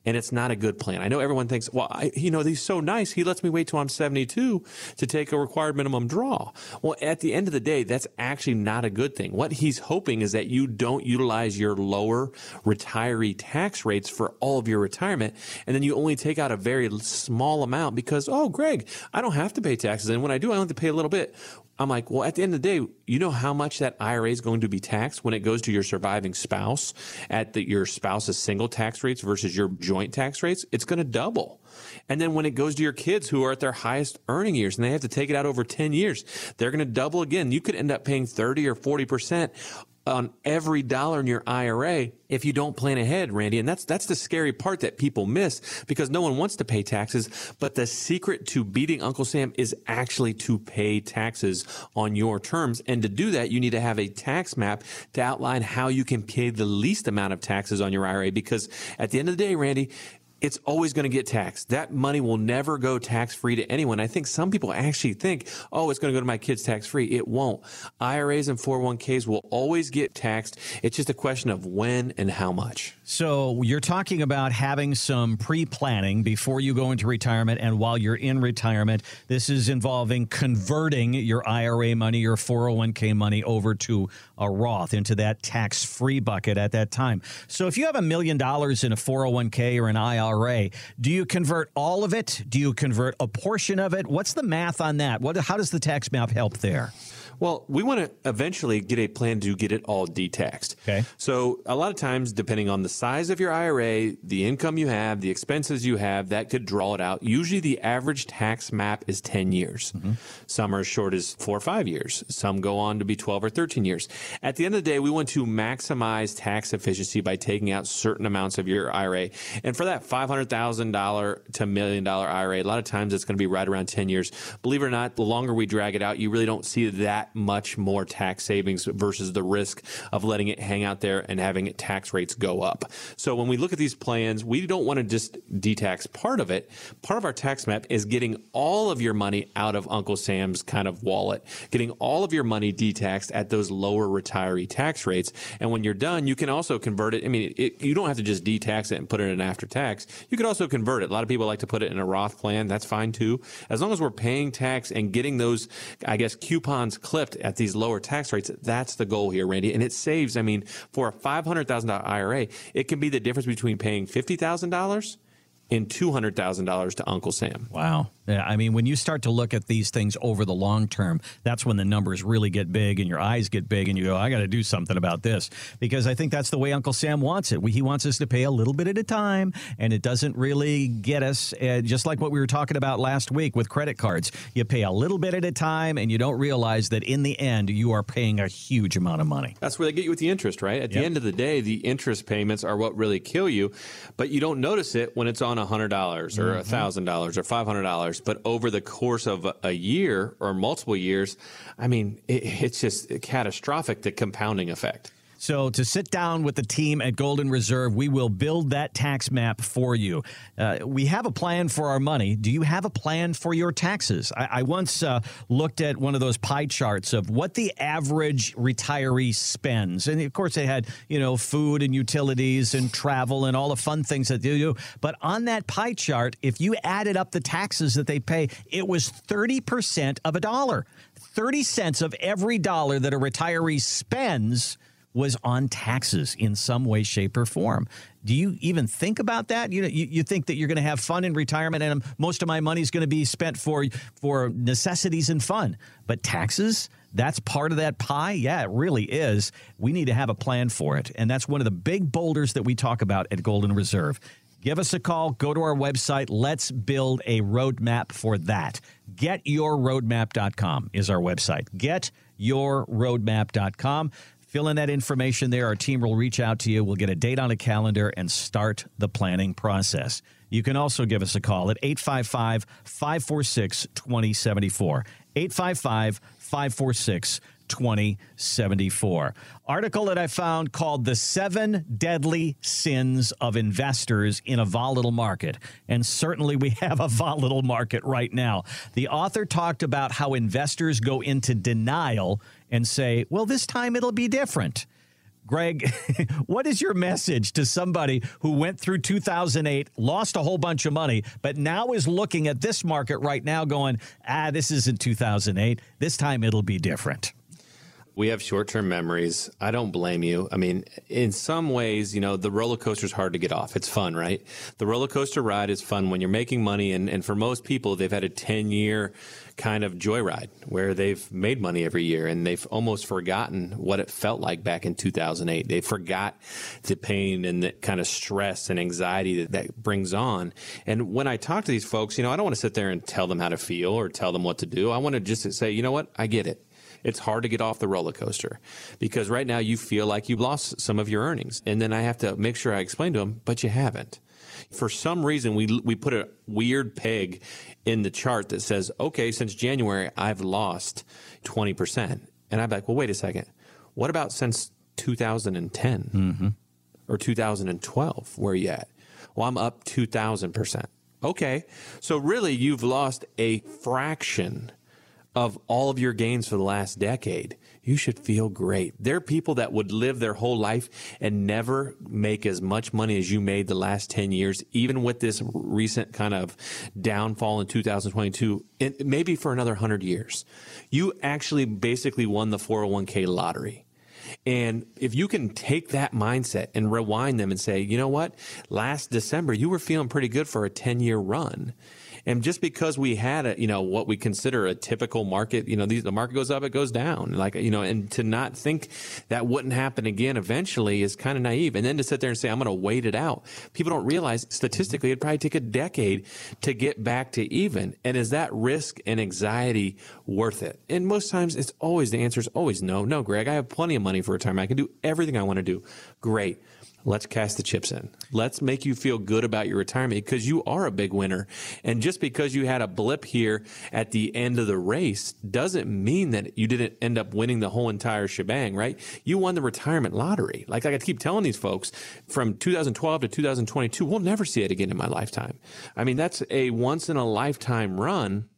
and it's not a good plan. I know everyone thinks, well, I, you know, he's so nice. He lets me wait till I'm 72 to take a required minimum draw. Well, at the end of the day, that's actually not a good thing. What he's hoping is that you don't utilize your lower retiree tax rates for all of your retirement, and then you only take out a very small amount because, oh, Greg, I don't have to pay taxes, and when I do, I only have to pay a little bit. I'm like, well, at the end of the day, you know how much that IRA is going to be taxed when it goes to your surviving spouse at the, your spouse's single tax rates versus your joint tax rates? It's going to double. And then when it goes to your kids who are at their highest earning years and they have to take it out over 10 years, they're going to double again. You could end up paying 30 or 40% on every dollar in your IRA if you don't plan ahead, Randy. And that's that's the scary part that people miss because no one wants to pay taxes. But the secret to beating Uncle Sam is actually to pay taxes on your terms. And to do that, you need to have a tax map to outline how you can pay the least amount of taxes on your IRA. Because at the end of the day, Randy, it's always going to get taxed. That money will never go tax free to anyone. I think some people actually think, oh, it's going to go to my kids tax free. It won't. IRAs and 401ks will always get taxed. It's just a question of when and how much.
So you're talking about having some pre planning before you go into retirement and while you're in retirement. This is involving converting your IRA money, your 401k money over to a Roth into that tax free bucket at that time. So if you have a million dollars in a 401k or an IRA, do you convert all of it? Do you convert a portion of it? What's the math on that? What, how does the tax map help there?
Well, we want to eventually get a plan to get it all detaxed.
Okay.
So a lot of times, depending on the size of your IRA, the income you have, the expenses you have, that could draw it out. Usually, the average tax map is 10 years. Mm-hmm. Some are as short as four or five years. Some go on to be 12 or 13 years. At the end of the day, we want to maximize tax efficiency by taking out certain amounts of your IRA. And for that $500,000 to million dollar IRA, a lot of times it's going to be right around 10 years. Believe it or not, the longer we drag it out, you really don't see that much more tax savings versus the risk of letting it hang out there and having tax rates go up. So when we look at these plans, we don't want to just detax part of it. Part of our tax map is getting all of your money out of Uncle Sam's kind of wallet, getting all of your money detaxed at those lower retiree tax rates. And when you're done, you can also convert it. I mean, it, you don't have to just detax it and put it in an after tax. You could also convert it. A lot of people like to put it in a Roth plan. That's fine too. As long as we're paying tax and getting those, I guess, coupons clipped at these lower tax rates. That's the goal here, Randy. And it saves, I mean, for a $500,000 IRA, it can be the difference between paying $50,000 and $200,000 to Uncle Sam.
Wow. Yeah, I mean, when you start to look at these things over the long term, that's when the numbers really get big and your eyes get big and you go, I got to do something about this. Because I think that's the way Uncle Sam wants it. He wants us to pay a little bit at a time, and it doesn't really get us, uh, just like what we were talking about last week with credit cards. You pay a little bit at a time, and you don't realize that in the end, you are paying a huge amount of money.
That's where they get you with the interest, right? At yep. the end of the day, the interest payments are what really kill you, but you don't notice it when it's on $100 or a mm-hmm. $1,000 or $500, but over the course of a year or multiple years, I mean, it, it's just catastrophic, the compounding effect.
So, to sit down with the team at Golden Reserve, we will build that tax map for you. Uh, we have a plan for our money. Do you have a plan for your taxes? I, I once uh, looked at one of those pie charts of what the average retiree spends. And of course, they had, you know, food and utilities and travel and all the fun things that they do. But on that pie chart, if you added up the taxes that they pay, it was 30% of a dollar. 30 cents of every dollar that a retiree spends was on taxes in some way, shape, or form. Do you even think about that? You know, you, you think that you're going to have fun in retirement, and most of my money is going to be spent for for necessities and fun. But taxes, that's part of that pie. Yeah, it really is. We need to have a plan for it, and that's one of the big boulders that we talk about at Golden Reserve. Give us a call. Go to our website. Let's build a roadmap for that. GetYourRoadmap.com is our website. GetYourRoadmap.com. Fill in that information there. Our team will reach out to you. We'll get a date on a calendar and start the planning process. You can also give us a call at 855 546 2074. 855 546 2074. Article that I found called The Seven Deadly Sins of Investors in a Volatile Market. And certainly we have a volatile market right now. The author talked about how investors go into denial and say, well, this time it'll be different. Greg, what is your message to somebody who went through 2008, lost a whole bunch of money, but now is looking at this market right now going, ah, this isn't 2008. This time it'll be different?
We have short term memories. I don't blame you. I mean, in some ways, you know, the roller coaster is hard to get off. It's fun, right? The roller coaster ride is fun when you're making money. And, and for most people, they've had a 10 year kind of joyride where they've made money every year and they've almost forgotten what it felt like back in 2008. They forgot the pain and the kind of stress and anxiety that that brings on. And when I talk to these folks, you know, I don't want to sit there and tell them how to feel or tell them what to do. I want to just say, you know what? I get it it's hard to get off the roller coaster because right now you feel like you've lost some of your earnings. And then I have to make sure I explain to them, but you haven't. For some reason, we, we put a weird peg in the chart that says, okay, since January, I've lost 20%. And I'm like, well, wait a second. What about since 2010 mm-hmm. or 2012? Where are you at? Well, I'm up 2,000%. Okay. So really, you've lost a fraction of all of your gains for the last decade, you should feel great. There are people that would live their whole life and never make as much money as you made the last 10 years, even with this recent kind of downfall in 2022, and maybe for another 100 years. You actually basically won the 401k lottery. And if you can take that mindset and rewind them and say, you know what, last December, you were feeling pretty good for a 10 year run and just because we had a, you know, what we consider a typical market, you know, these, the market goes up, it goes down. Like, you know, and to not think that wouldn't happen again eventually is kind of naive. And then to sit there and say, I'm going to wait it out. People don't realize statistically it'd probably take a decade to get back to even. And is that risk and anxiety worth it? And most times it's always, the answer is always no. No, Greg, I have plenty of money for retirement. I can do everything I want to do. Great. Let's cast the chips in. Let's make you feel good about your retirement because you are a big winner. And just because you had a blip here at the end of the race doesn't mean that you didn't end up winning the whole entire shebang, right? You won the retirement lottery. Like, like I keep telling these folks from 2012 to 2022, we'll never see it again in my lifetime. I mean, that's a once in a lifetime run.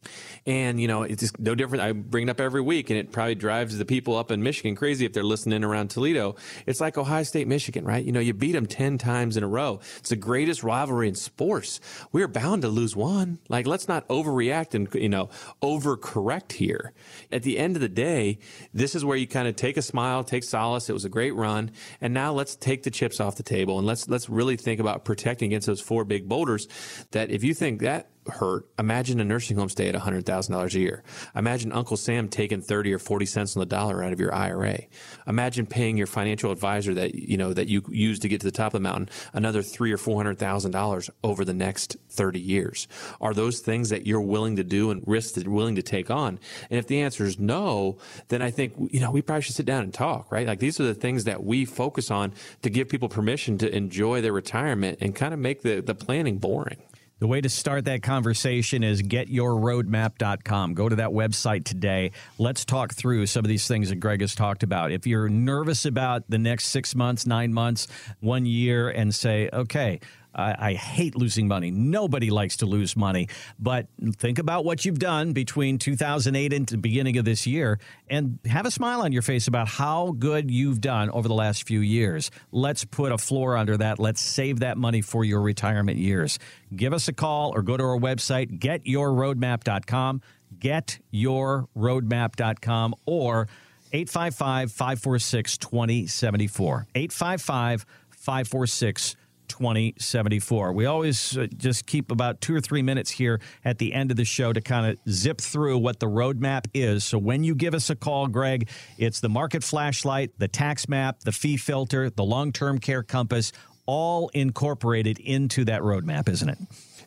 And, you know, it's just no different. I bring it up every week and it probably drives the people up in Michigan crazy if they're listening around Toledo. It's like Ohio State, Michigan, right? You know, you beat them 10 times in a row. It's the greatest rivalry in sports. We're bound to lose one. Like, let's not overreact and, you know, overcorrect here. At the end of the day, this is where you kind of take a smile, take solace. It was a great run. And now let's take the chips off the table and let's, let's really think about protecting against those four big boulders that if you think that hurt, imagine a nursing home stay at $100,000 a year. Imagine Uncle Sam taking 30 or 40 cents on the dollar out of your IRA. Imagine paying your financial advisor that, you know, that you use to get to the top of the mountain another three or $400,000 over the next 30 years. Are those things that you're willing to do and risks that you're willing to take on? And if the answer is no, then I think, you know, we probably should sit down and talk, right? Like these are the things that we focus on to give people permission to enjoy their retirement and kind of make the, the planning boring.
The way to start that conversation is getyourroadmap.com. Go to that website today. Let's talk through some of these things that Greg has talked about. If you're nervous about the next six months, nine months, one year, and say, okay, I, I, hate losing money. Nobody likes to lose money. But think about what you've done between 2008 and the beginning of this year and have a smile on your face about how good you've done over the last few years. Let's put a floor under that. Let's save that money for your retirement years. Give us a call or go to our website, getyourroadmap.com, getyourroadmap.com, or 855 546 2074. 855 546 2074. We always uh, just keep about two or three minutes here at the end of the show to kind of zip through what the roadmap is. So when you give us a call, Greg, it's the market flashlight, the tax map, the fee filter, the long term care compass, all incorporated into that roadmap, isn't it?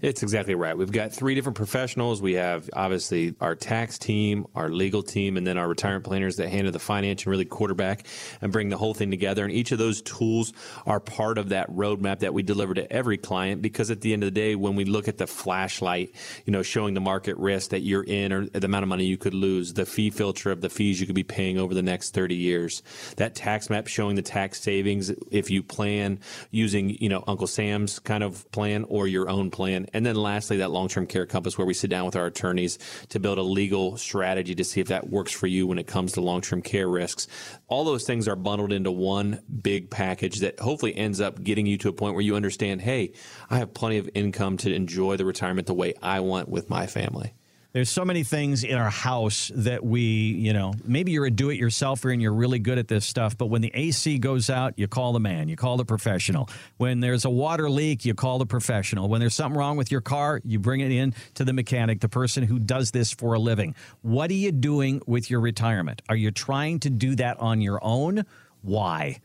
It's exactly right. We've got three different professionals. We have obviously our tax team, our legal team, and then our retirement planners that handle the finance and really quarterback and bring the whole thing together. And each of those tools are part of that roadmap that we deliver to every client because at the end of the day, when we look at the flashlight, you know, showing the market risk that you're in or the amount of money you could lose, the fee filter of the fees you could be paying over the next 30 years, that tax map showing the tax savings if you plan using, you know, Uncle Sam's kind of plan or your own plan and then lastly, that long term care compass where we sit down with our attorneys to build a legal strategy to see if that works for you when it comes to long term care risks. All those things are bundled into one big package that hopefully ends up getting you to a point where you understand hey, I have plenty of income to enjoy the retirement the way I want with my family
there's so many things in our house that we, you know, maybe you're a do it yourselfer and you're really good at this stuff, but when the AC goes out, you call the man, you call the professional. When there's a water leak, you call the professional. When there's something wrong with your car, you bring it in to the mechanic, the person who does this for a living. What are you doing with your retirement? Are you trying to do that on your own? Why?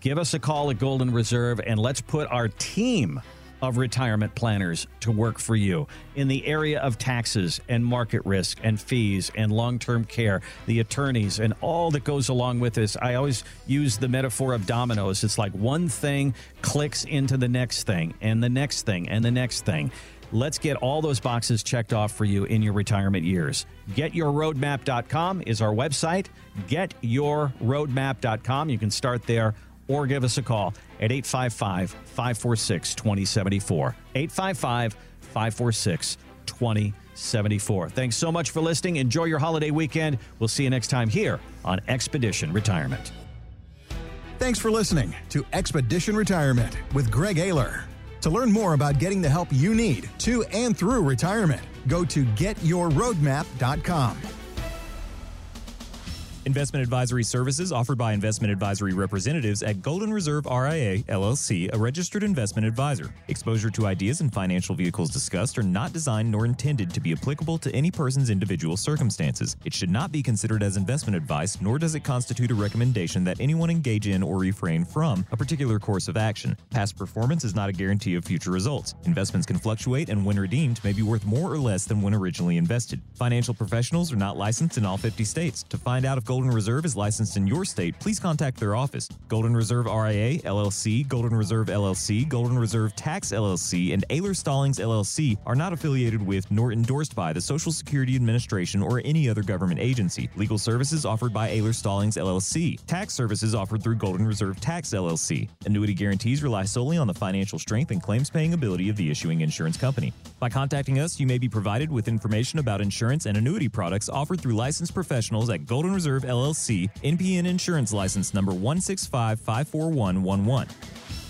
Give us a call at Golden Reserve and let's put our team of retirement planners to work for you in the area of taxes and market risk and fees and long term care, the attorneys, and all that goes along with this. I always use the metaphor of dominoes. It's like one thing clicks into the next thing, and the next thing, and the next thing. Let's get all those boxes checked off for you in your retirement years. GetYourRoadmap.com is our website. GetYourRoadmap.com. You can start there or give us a call at 855 546 2074. 855 546 2074. Thanks so much for listening. Enjoy your holiday weekend. We'll see you next time here on Expedition Retirement.
Thanks for listening to Expedition Retirement with Greg Ayler. To learn more about getting the help you need to and through retirement, go to getyourroadmap.com.
Investment advisory services offered by investment advisory representatives at Golden Reserve RIA, LLC, a registered investment advisor. Exposure to ideas and financial vehicles discussed are not designed nor intended to be applicable to any person's individual circumstances. It should not be considered as investment advice, nor does it constitute a recommendation that anyone engage in or refrain from a particular course of action. Past performance is not a guarantee of future results. Investments can fluctuate and when redeemed may be worth more or less than when originally invested. Financial professionals are not licensed in all 50 states. To find out if Golden Golden Reserve is licensed in your state, please contact their office. Golden Reserve RIA, LLC, Golden Reserve LLC, Golden Reserve Tax LLC, and Ayler Stallings LLC are not affiliated with nor endorsed by the Social Security Administration or any other government agency. Legal services offered by Ayler Stallings LLC. Tax services offered through Golden Reserve Tax LLC. Annuity guarantees rely solely on the financial strength and claims paying ability of the issuing insurance company. By contacting us, you may be provided with information about insurance and annuity products offered through licensed professionals at Golden Reserve LLC, NPN Insurance License number 165 54111.